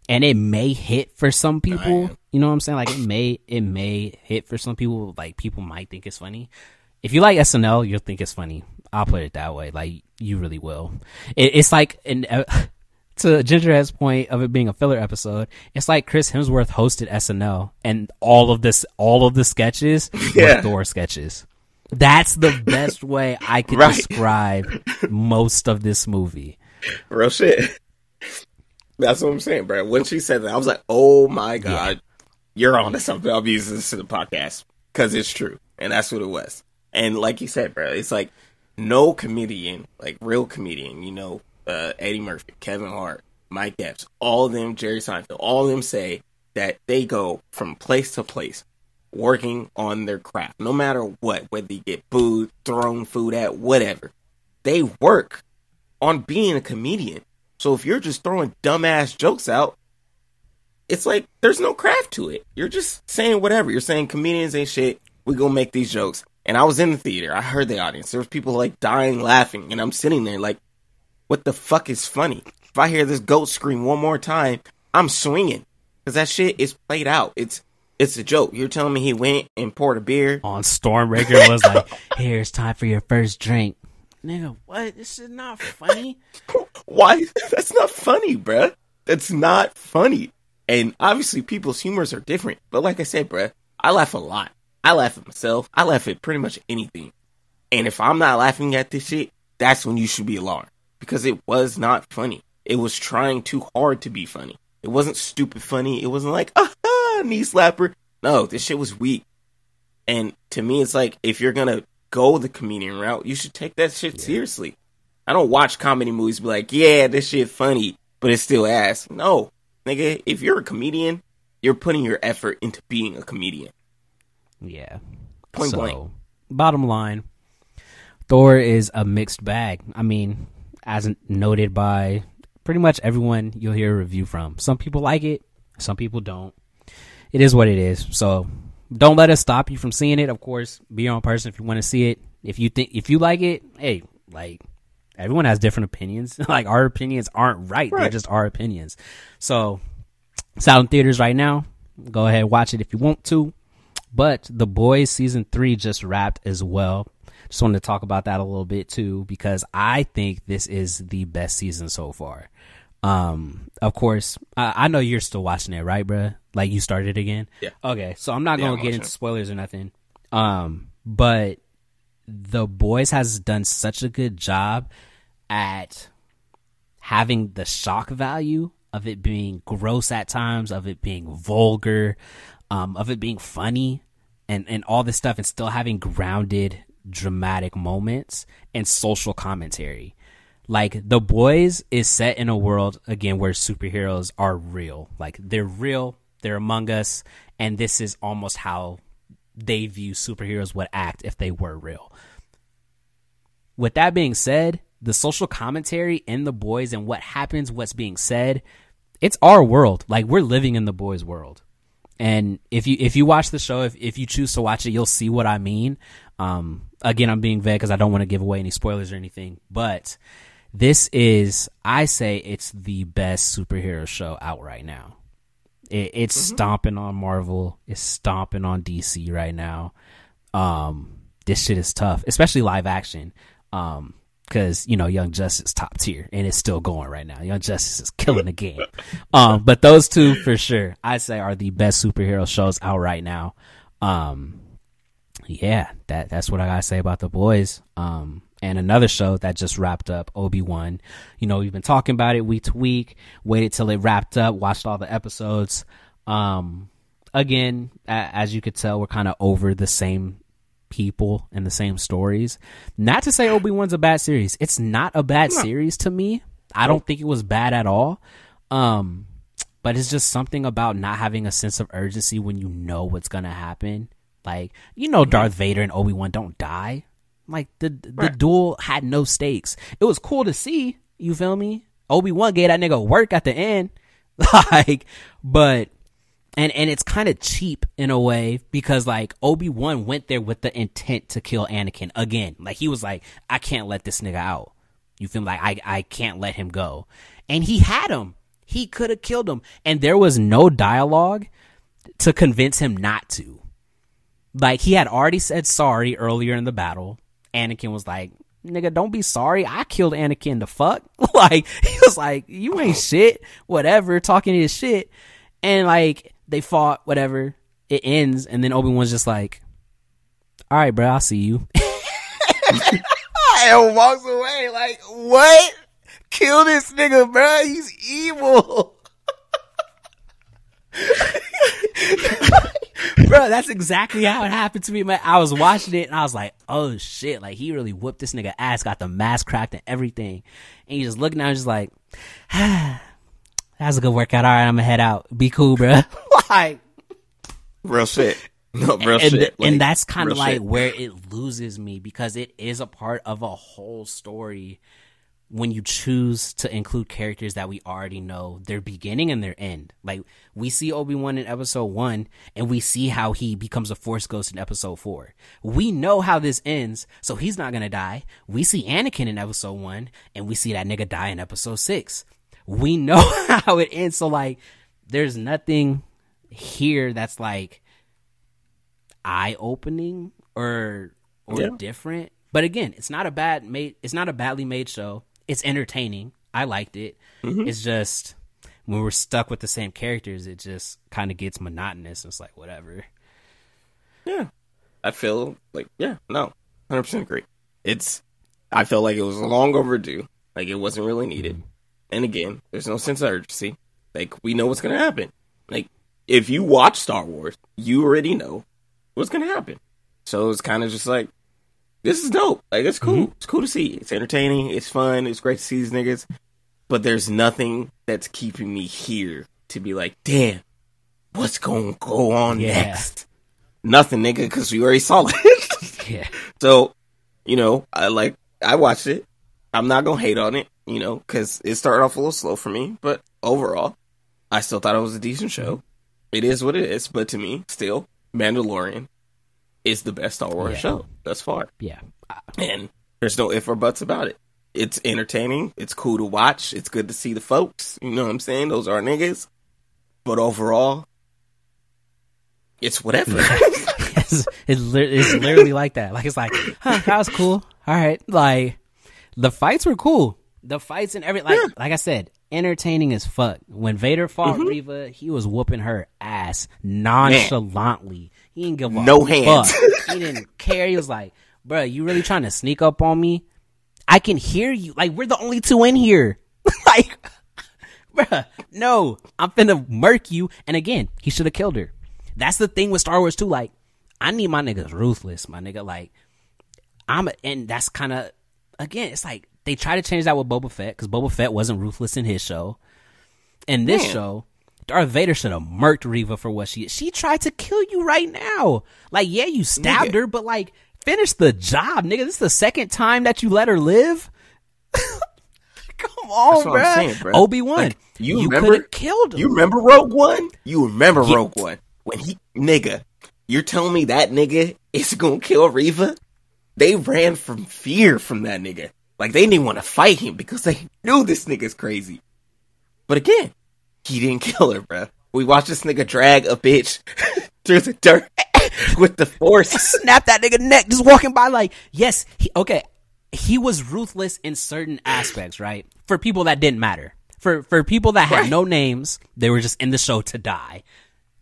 And it may hit for some people. am. You know what I'm saying? Like it may it may hit for some people. Like people might think it's funny. If you like SNL, you'll think it's funny. I'll put it that way. Like you really will. It, it's like an uh, to Gingerhead's point of it being a filler episode. It's like Chris Hemsworth hosted SNL, and all of this, all of the sketches Yeah. were Thor sketches. That's the best way I could Right. describe most of this movie. Real shit. That's what I'm saying, bro. When she said that, I was like, "Oh my god, you're on to something." I'll be using this to the podcast because it's true, and that's what it was. And like you said, bro, it's like no comedian, like real comedian, you know, uh, Eddie Murphy, Kevin Hart, Mike Epps, all of them, Jerry Seinfeld, all of them say that they go from place to place working on their craft, no matter what, whether you get booed, thrown food at, whatever. They work on being a comedian. So if you're just throwing dumbass jokes out, it's like there's no craft to it. You're just saying whatever. You're saying comedians ain't shit. We gonna make these jokes. And I was in the theater. I heard the audience. There was people like dying laughing, and I'm sitting there like, what the fuck is funny? If I hear this goat scream one more time, I'm swinging because that shit is played out. It's it's a joke. You're telling me he went and poured a beer? On Stormbreaker was like, "Here, it's time for your first drink." Nigga, what? This is not funny. Why? That's not funny, bruh. That's not funny. And obviously, people's humors are different. But like I said, bruh, I laugh a lot. I laugh at myself. I laugh at pretty much anything. And if I'm not laughing at this shit, that's when you should be alarmed. Because it was not funny. It was trying too hard to be funny. It wasn't stupid funny. It wasn't like, ah, knee slapper. No, this shit was weak. And to me, it's like, if you're gonna go the comedian route, you should take that shit seriously. I don't watch comedy movies be like, yeah, this shit funny, but it's still ass. No, nigga, if you're a comedian, you're putting your effort into being a comedian. Yeah. Point so, blank. bottom line, Thor is a mixed bag. I mean, as noted by pretty much everyone you'll hear a review from. Some people like it, some people don't. It is what it is. So don't let us stop you from seeing it. Of course, be your own person if you want to see it. If you think if you like it, hey, like everyone has different opinions. like our opinions aren't right. They're just our opinions. So it's out in theaters right now. Go ahead, watch it if you want to. But The Boys season three just wrapped as well. Just wanted to talk about that a little bit too because I think this is the best season so far. Um, of course, I, I know you're still watching it, right, bruh? Like you started again. Yeah. Okay, so I'm not Yeah, gonna I'm get into it. spoilers or nothing. Um, but The Boys has done such a good job at having the shock value of it being gross at times, of it being vulgar, um, of it being funny, and and all this stuff, and still having grounded, dramatic moments and social commentary. Like the boys is set in a world again where superheroes are real. Like they're real, they're among us, and this is almost how they view superheroes would act if they were real. With that being said, the social commentary in the boys and what happens, what's being said, it's our world. Like we're living in the boys' world. And if you if you watch the show, if if you choose to watch it, you'll see what I mean. Um, again, I'm being vague because I don't want to give away any spoilers or anything. But this is, I say, it's the best superhero show out right now. It, it's mm-hmm. stomping on Marvel. It's stomping on DC right now. Um, this shit is tough, especially live action. Um, because you know Young Justice top tier and it's still going right now. Young Justice is killing the game. Um, but those two for sure, I say are the best superhero shows out right now. Um, yeah, that that's what I gotta say about the boys. Um, and another show that just wrapped up, Obi Wan. You know, we've been talking about it week to week. Waited till it wrapped up, watched all the episodes. Um, again, as you could tell, we're kind of over the same people and the same stories. Not to say Obi Wan's a bad series. It's not a bad no. series to me. I don't think it was bad at all. Um, but it's just something about not having a sense of urgency when you know what's gonna happen. Like you know, Darth Vader and Obi Wan don't die. Like the the right. duel had no stakes. It was cool to see. You feel me? Obi Wan gave that nigga work at the end. like, but and and it's kind of cheap in a way because like Obi Wan went there with the intent to kill Anakin again. Like he was like, I can't let this nigga out. You feel like I I can't let him go, and he had him. He could have killed him, and there was no dialogue to convince him not to. Like he had already said sorry earlier in the battle. Anakin was like, nigga, don't be sorry. I killed Anakin the fuck. like, he was like, you ain't shit, whatever, talking his shit. And like, they fought, whatever. It ends, and then Obi Wan's just like, all right, bro, I'll see you. and walks away like, what? Kill this nigga, bro. He's evil. Bro, that's exactly how it happened to me, man. I was watching it and I was like, oh shit, like he really whooped this nigga ass, got the mask cracked and everything. And he's just looking at him, just like, ah, that's a good workout. All right, I'm gonna head out. Be cool, bro. like, real shit. No, real and, shit. Like, and that's kind of like shit. where it loses me because it is a part of a whole story when you choose to include characters that we already know their beginning and their end. Like we see Obi-Wan in episode 1 and we see how he becomes a force ghost in episode 4. We know how this ends, so he's not going to die. We see Anakin in episode 1 and we see that nigga die in episode 6. We know how it ends, so like there's nothing here that's like eye-opening or or yeah. different. But again, it's not a bad made it's not a badly made show it's entertaining. I liked it. Mm-hmm. It's just when we're stuck with the same characters, it just kind of gets monotonous. It's like whatever. Yeah, I feel like yeah, no, hundred percent agree. It's I felt like it was long overdue. Like it wasn't really needed. Mm-hmm. And again, there's no sense of urgency. Like we know what's gonna happen. Like if you watch Star Wars, you already know what's gonna happen. So it's kind of just like this is dope. Like it's cool. Mm-hmm. It's cool to see. It's entertaining. It's fun. It's great to see these niggas. But there's nothing that's keeping me here to be like, damn, what's going to go on yeah. next? Nothing, nigga, because we already saw it. yeah. So, you know, I like I watched it. I'm not gonna hate on it, you know, because it started off a little slow for me, but overall, I still thought it was a decent show. Mm-hmm. It is what it is, but to me, still, Mandalorian is the best Star Wars yeah. show thus far. Yeah. And there's no if or buts about it. It's entertaining. It's cool to watch. It's good to see the folks. You know what I'm saying? Those are niggas. But overall, it's whatever. it's, it's, it's literally like that. Like, it's like, huh, that was cool. All right. Like, the fights were cool. The fights and every, like, yeah. like I said, entertaining as fuck. When Vader fought mm-hmm. Reva, he was whooping her ass nonchalantly. Man. He didn't give no hands. he didn't care. He was like, "Bro, you really trying to sneak up on me? I can hear you. Like we're the only two in here. like, bro, no, I'm finna murk you." And again, he should have killed her. That's the thing with Star Wars too. Like, I need my niggas ruthless, my nigga. Like, I'm, a, and that's kind of again, it's like they try to change that with Boba Fett because Boba Fett wasn't ruthless in his show. In this Man. show, Darth Vader should have murked Reva for what she is. She tried to kill you right now. Like, yeah, you stabbed Nigga. her, but like, finish the job, nigga. This is the second time that you let her live. Come on, bruh. saying. Obi Wan, Like, you you remember- could have killed him. You remember Rogue One? You remember Yeah. Rogue One when he nigga? You're telling me that nigga is gonna kill Reva? They ran from fear from that nigga. Like they didn't want to fight him because they knew this nigga's crazy. But again, he didn't kill her, bruh. We watched this nigga drag a bitch through the dirt with the force. snap that nigga neck just walking by like yes he, okay. He was ruthless in certain aspects right? For people that didn't matter. For for people that had Right. no names they were just in the show to die.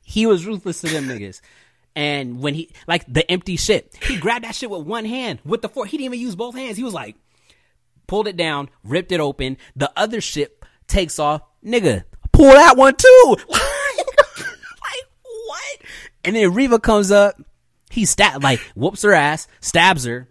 He was ruthless to them niggas. And when he like the empty shit. He grabbed that shit with one hand with the fork he didn't even use both hands. He was like pulled it down ripped it open. The other ship takes off. Nigga pull that one too like what and then Reva comes up he stab like whoops her ass, stabs her,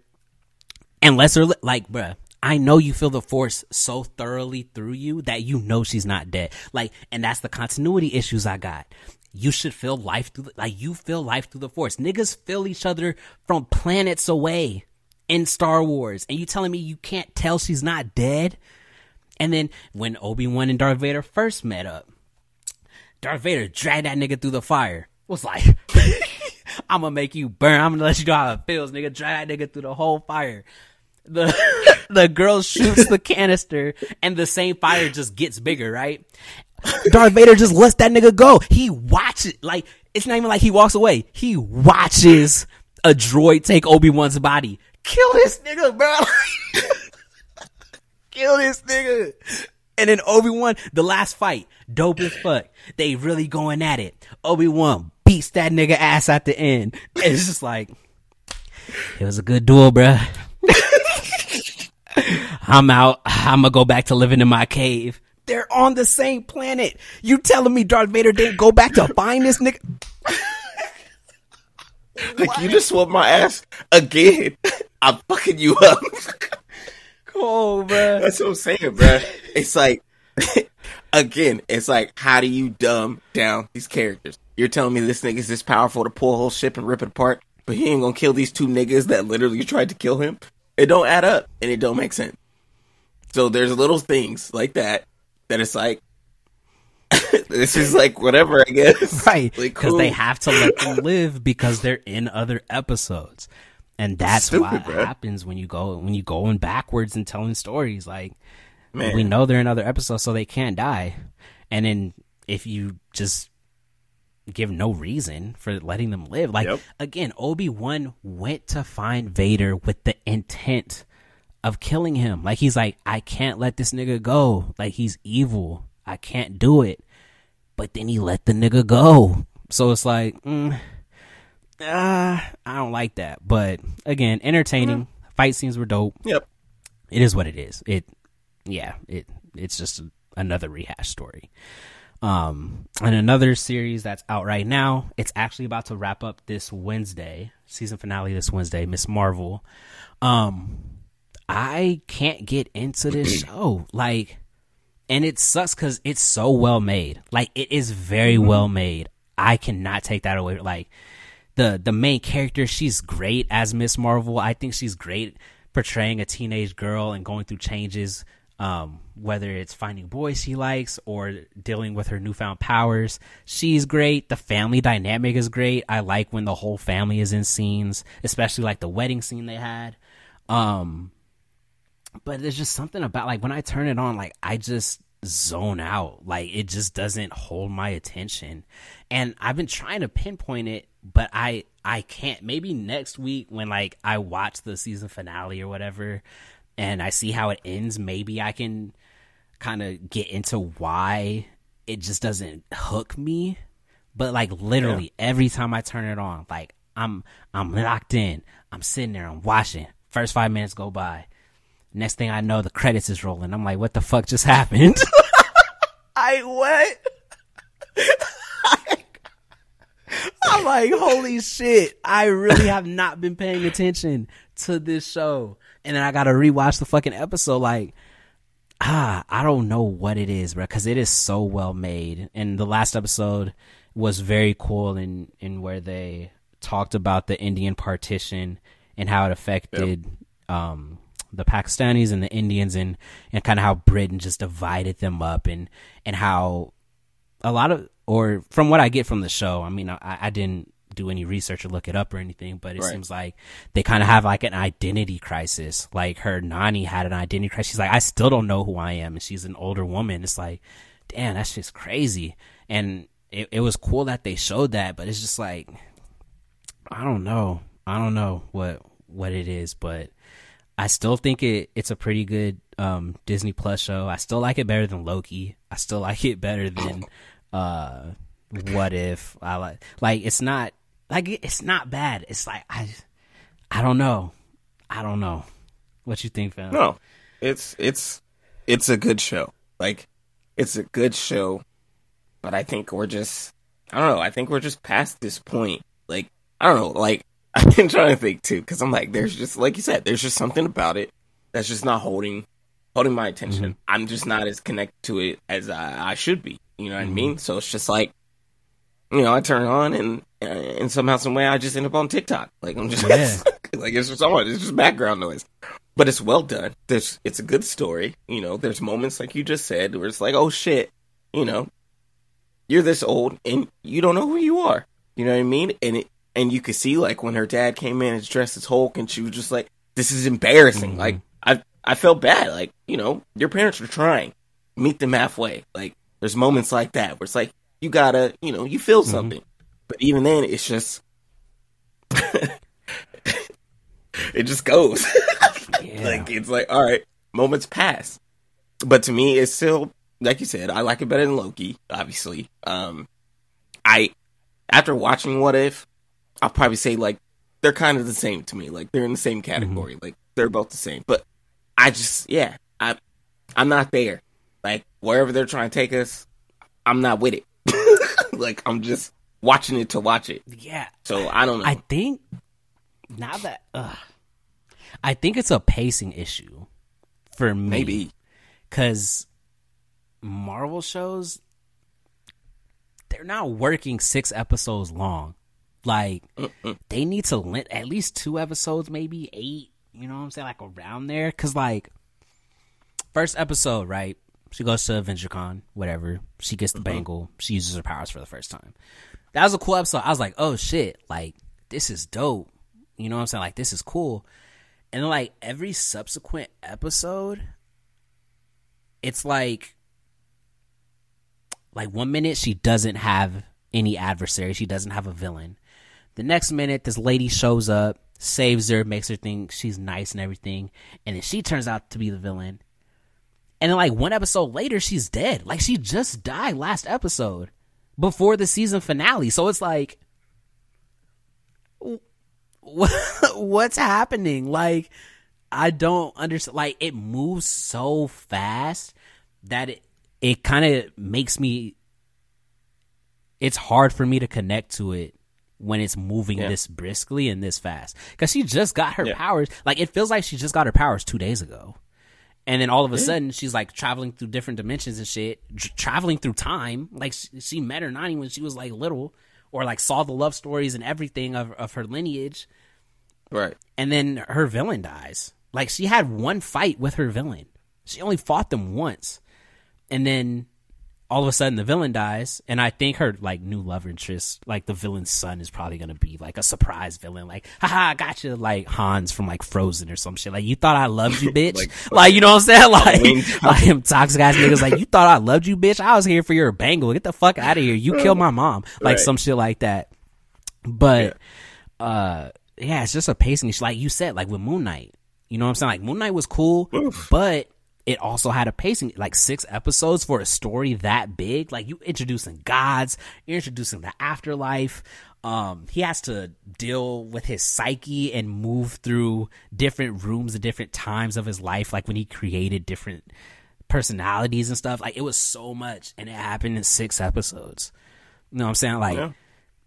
and lets her li- like, bruh. I know you feel the force so thoroughly through you that you know she's not dead. Like, and that's the continuity issues I got. You should feel life through, the, like you feel life through the force. Niggas feel each other from planets away in Star Wars, and you telling me you can't tell she's not dead? And then when Obi Wan and Darth Vader first met up, Darth Vader dragged that nigga through the fire. Was like, I'm gonna make you burn. I'm gonna let you know how it feels, nigga. Drag that nigga through the whole fire. The the girl shoots the canister, and the same fire just gets bigger, right? Darth Vader just lets that nigga go. He watches, like it's not even like he walks away. He watches a droid take Obi Wan's body. Kill this nigga, bro. Kill this nigga. And then Obi Wan, the last fight, dope as fuck. They really going at it. Obi Wan beats that nigga ass at the end. It's just like, it was a good duel, bruh. I'm out. I'm gonna go back to living in my cave. They're on the same planet. You telling me Darth Vader didn't go back to find this nigga? Like you just whooped my ass again. I'm fucking you up. Oh, bruh. That's what I'm saying, bro. It's like, again, it's like, how do you dumb down these characters? You're telling me this nigga's this powerful to pull a whole ship and rip it apart, but he ain't gonna kill these two niggas that literally tried to kill him? It don't add up, and it don't make sense. So there's little things like that that it's like, this is like whatever, I guess. Right. Like, Because they have to let them live because they're in other episodes. And that's why Stupid, it bruh. happens when you go when you going backwards and telling stories. Like Man. we know they're in other episodes so they can't die. And then if you just give no reason for letting them live. Like Yep. again, Obi Wan went to find Vader with the intent of killing him. Like he's like, I can't let this nigga go. Like he's evil. I can't do it. But then he let the nigga go. So it's like, mm, uh, I don't like that. But again, entertaining. Fight scenes were dope. Yep. It is what it is. It, yeah, it it's just another rehash story. Um, and another series that's out right now. It's actually about to wrap up this Wednesday. Season finale this Wednesday. Ms. Marvel. Um, I can't get into this show. Like, and it sucks because it's so well made. Like, it is very well made. I cannot take that away. Like, the the main character, she's great as Ms. Marvel. I think she's great portraying a teenage girl and going through changes. Um, whether it's finding boys she likes or dealing with her newfound powers, she's great. The family dynamic is great. I like when the whole family is in scenes, especially like the wedding scene they had. Um, but there's just something about like when I turn it on, like I just zone out. Like it just doesn't hold my attention. And I've been trying to pinpoint it, but I I can't. Maybe next week when like I watch the season finale or whatever and I see how it ends, maybe I can kind of get into why it just doesn't hook me. But like literally every time I turn it on, like I'm I'm locked in. I'm sitting there, I'm watching. First five minutes go by. Next thing I know, the credits is rolling. I'm like, what the fuck just happened? I what? I'm like, holy shit! I really have not been paying attention to this show, and then I gotta rewatch the fucking episode. Like, ah, I don't know what it is, bro, because it is so well made. And the last episode was very cool in in where they talked about the Indian partition and how it affected um, the Pakistanis and the Indians, and and kind of how Britain just divided them up, and and how a lot of or from what I get from the show, I mean, I, I didn't do any research or look it up or anything, but it Right. seems like they kind of have like an identity crisis. Like her Nani had an identity crisis. She's like, I still don't know who I am, and she's an older woman. It's like, damn, that's just crazy. And it, it was cool that they showed that, but it's just like, I don't know, I don't know what what it is, but I still think it it's a pretty good um, Disney Plus show. I still like it better than Loki. I still like it better than uh, What If. I like like it's not like it's not bad. It's like I I don't know. I don't know. What you think, fam? No, it's it's it's a good show. Like it's a good show, but I think we're just I don't know. I think we're just past this point. Like I don't know. Like I've been trying to think too because I'm like, there's just like you said, there's just something about it that's just not holding holding my attention. I'm just not as connected to it as I, I should be. You know what I mm-hmm. mean? So it's just like you know, I turn on and uh, and somehow, some way, I just end up on TikTok. Like I'm just Yeah. like it's just on. It's just background noise, but it's well done. There's it's a good story. You know, there's moments like you just said where it's like, oh shit, you know, you're this old and you don't know who you are. You know what I mean? And it and you could see like when her dad came in and dressed as Hulk, and she was just like, this is embarrassing. Mm-hmm. Like I I felt bad. Like you know, your parents are trying. Meet them halfway. Like there's moments like that where it's like you gotta, you know, you feel something. But even then, it's just it just goes. Yeah. like it's like all right, moments pass. But to me, it's still like you said. I like it better than Loki. Obviously, um, I after watching What If, I'll probably say like they're kind of the same to me. Like they're in the same category. Like they're both the same. But I just yeah, I I'm not there. Wherever they're trying to take us, I'm not with it. like I'm just watching it to watch it. yeah. So I don't know. I think now that ugh, I think it's a pacing issue for me. Maybe because Marvel shows they're not working six episodes long. Like they need to lent at least two episodes, maybe eight. You know what I'm saying? Like around there, because like first episode, right? She goes to AvengerCon, whatever. She gets the mm-hmm. bangle. She uses her powers for the first time. That was a cool episode. I was like, oh shit, like this is dope. You know what I'm saying? Like this is cool. And then like every subsequent episode, it's like like one minute she doesn't have any adversary she doesn't have a villain the next minute this lady shows up saves her makes her think she's nice and everything and then she turns out to be the villain and then like one episode later she's dead. Like she just died last episode before the season finale. So it's like what's happening? Like i don't understand like it moves so fast that it it kind of makes me it's hard for me to connect to it when it's moving Yeah. this briskly and this fast. Because she just got her Yeah. powers. Like it feels like she just got her powers two days ago and then all of a sudden she's like traveling through different dimensions and shit tr- traveling through time like she, she met her nanny when she was like little or like saw the love stories and everything of, of her lineage right. and then her villain dies. Like she had one fight with her villain. She only fought them once. And then all of a sudden the villain dies and I think her like new love interest, like the villain's son is probably gonna be like a surprise villain, like, haha, I got you like Hans from like Frozen or some shit. Like you thought I loved you, bitch. like, Like, you know what I'm saying? Like like him toxic ass niggas like you thought I loved you, bitch. I was here for your bangle. Get the fuck out of here. You killed my mom. Like Right. some shit like that. But uh yeah, it's just a pacing issue. Like you said, like with Moon Knight. You know what I'm saying? Like Moon Knight was cool, but it also had a pacing like six episodes for a story that big. Like you introducing gods, you're introducing the afterlife. Um, he has to deal with his psyche and move through different rooms at different times of his life, like when he created different personalities and stuff. Like it was so much, and it happened in six episodes. You know what I'm saying? Like Yeah.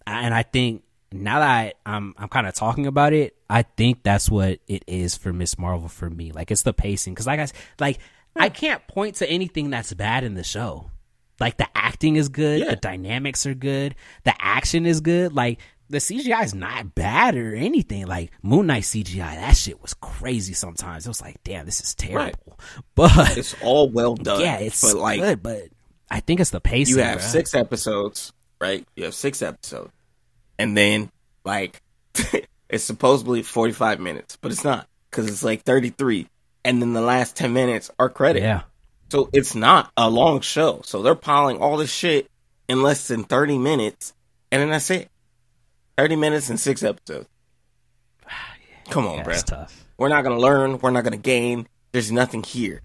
and I think now that I, I'm I'm kind of talking about it, I think that's what it is for Ms. Marvel for me. Like it's the pacing because like I like I hmm. can't point to anything that's bad in the show. Like the acting is good, Yeah. the dynamics are good, the action is good. Like the CGI is not bad or anything. Like Moon Knight CGI, that shit was crazy. Sometimes it was like, damn, this is terrible. But It's all well done. yeah, it's but like good. But I think it's the pacing. you have bruh. six episodes, right? You have six episodes, and then like it's supposedly forty five minutes, but it's not because it's like thirty three, and then the last ten minutes are credit. Yeah. So it's not a long show. So they're piling all this shit in less than 30 minutes, and then that's it. 30 minutes and six episodes. Come on, Yeah, bro. tough. We're not going to learn. We're not going to gain. There's nothing here.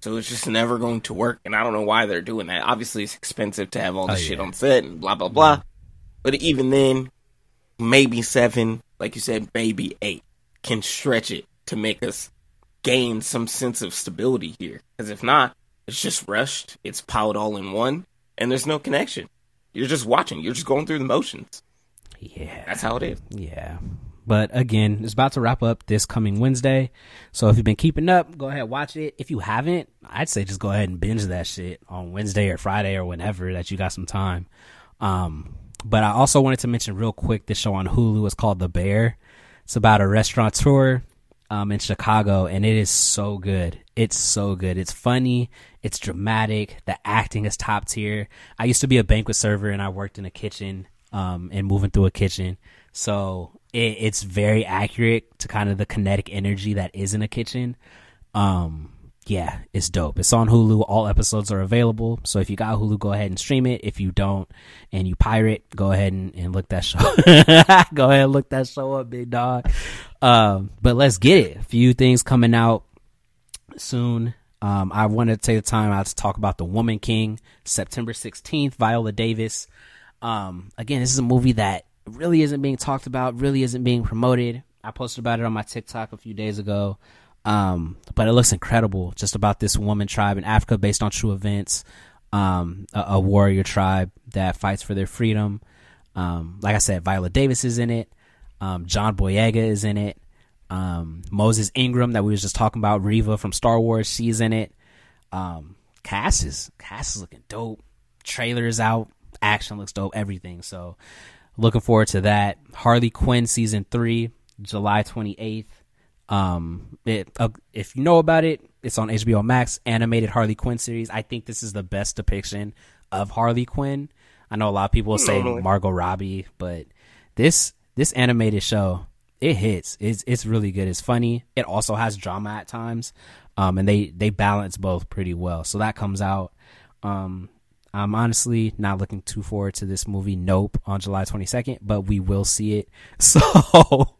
So it's just never going to work. And I don't know why they're doing that. Obviously, it's expensive to have all this Oh, shit yeah. on set and blah, blah, blah. But even then, maybe seven, like you said, maybe eight can stretch it to make us gain some sense of stability here. Because if not, it's just rushed, it's piled all in one, and there's no connection. You're just watching, you're just going through the motions. Yeah. That's how it is. Yeah. But again, it's about to wrap up this coming Wednesday. So if you've been keeping up, go ahead watch it. If you haven't, I'd say just go ahead and binge that shit on Wednesday or Friday or whenever that you got some time. Um, but I also wanted to mention real quick this show on Hulu is called The Bear. It's about a restaurateur um, in Chicago, and it is so good. It's so good. It's funny. It's dramatic. The acting is top tier. I used to be a banquet server, and I worked in a kitchen um, and moving through a kitchen. So it, it's very accurate to kind of the kinetic energy that is in a kitchen. Um, yeah, it's dope. It's on Hulu. All episodes are available. So if you got Hulu, go ahead and stream it. If you don't and you pirate, go ahead and, and look that show. go ahead and look that show up, big dog. Um, but let's get it. A few things coming out soon. Um, I want to take the time out to talk about The Woman King, September 16th, Viola Davis. Um, again, this is a movie that really isn't being talked about, really isn't being promoted. I posted about it on my TikTok a few days ago. Um, but it looks incredible just about this woman tribe in Africa based on true events. Um, a, a warrior tribe that fights for their freedom. Um, like I said, Viola Davis is in it. Um, John Boyega is in it. Um, Moses Ingram that we was just talking about, Reva from Star Wars, she's in it. Um, Cass is Cass is looking dope. Trailer is out. Action looks dope. Everything. So looking forward to that. Harley Quinn season three, July twenty eighth. Um, it, uh, if you know about it, it's on HBO Max. Animated Harley Quinn series. I think this is the best depiction of Harley Quinn. I know a lot of people say. Margot Robbie, but this this animated show it hits. It's it's really good. It's funny. It also has drama at times, um, and they they balance both pretty well. So that comes out. Um, I'm honestly not looking too forward to this movie, Nope, on July 22nd, but we will see it. So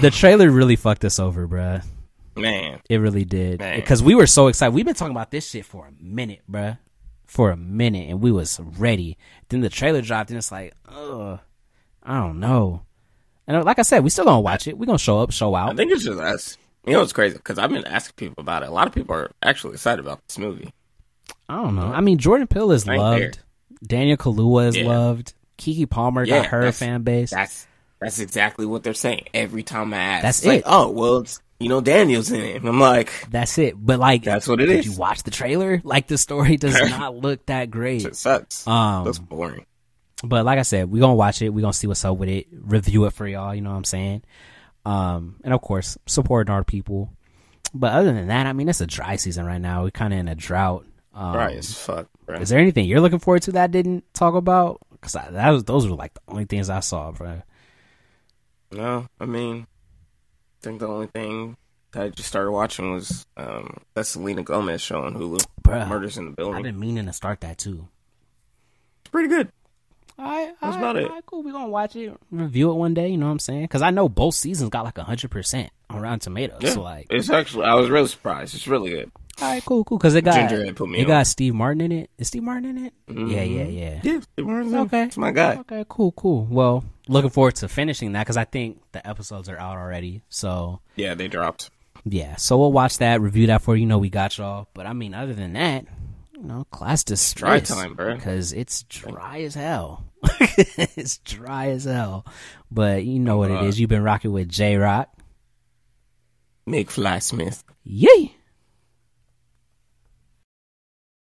the trailer really fucked us over, bruh. Man. It really did. Because we were so excited. We've been talking about this shit for a minute, bruh. For a minute, and we was ready. Then the trailer dropped, and it's like, ugh, I don't know. And uh, like I said, we still gonna watch it. We gonna show up, show out. I think it's just us. You know what's crazy? Because I've been asking people about it. A lot of people are actually excited about this movie. I don't know. I mean, Jordan Peele is loved. there. Daniel Kaluuya is Yeah. loved. Keke Palmer Yeah, got her fan base. That's that's exactly what they're saying every time I ask. That's It's like, it. oh well, it's, you know Daniel's in it. And I'm like, That's it. But like, That's what it did is. you watch the trailer? Like, the story does not look that great. it sucks. Um, Looks boring. But like I said, we're gonna watch it. We're gonna see what's up with it. Review it for y'all. You know what I'm saying? Um, and of course, supporting our people. But other than that, I mean, it's a dry season right now. We're kind of in a drought. Um, Right as fuck, bro. Is there anything you're looking forward to that I didn't talk about? Because that was those were like the only things I saw, bro. No, I mean, I think the only thing that I just started watching was um, that Selena Gomez show on Hulu, Bruh. Murders in the Building. I've been meaning to start that too. It's pretty good. All right, That's all about right, it. right, cool. We're gonna watch it, review it one day. You know what I'm saying? Because I know both seasons got like hundred percent on Rotten Tomatoes. Yeah, So like, it's actually I was really surprised. It's really good. all right, cool, cool. Because it got Ginger put me it on. got Steve Martin in it. Is Steve Martin in it? Yeah, yeah, yeah. Yeah, Steve Martin's in. Okay. it's my guy. Okay, cool, cool. Well, looking forward to finishing that because I think the episodes are out already. So yeah, they dropped. Yeah, so we'll watch that, review that for you. Know we got y'all, but I mean, other than that, you know, class distress. Dry time, bro. Because it's dry as hell. it's dry as hell. But you know what uh, it is. You've been rocking with J Rock, Mick Fly Smith. Yay.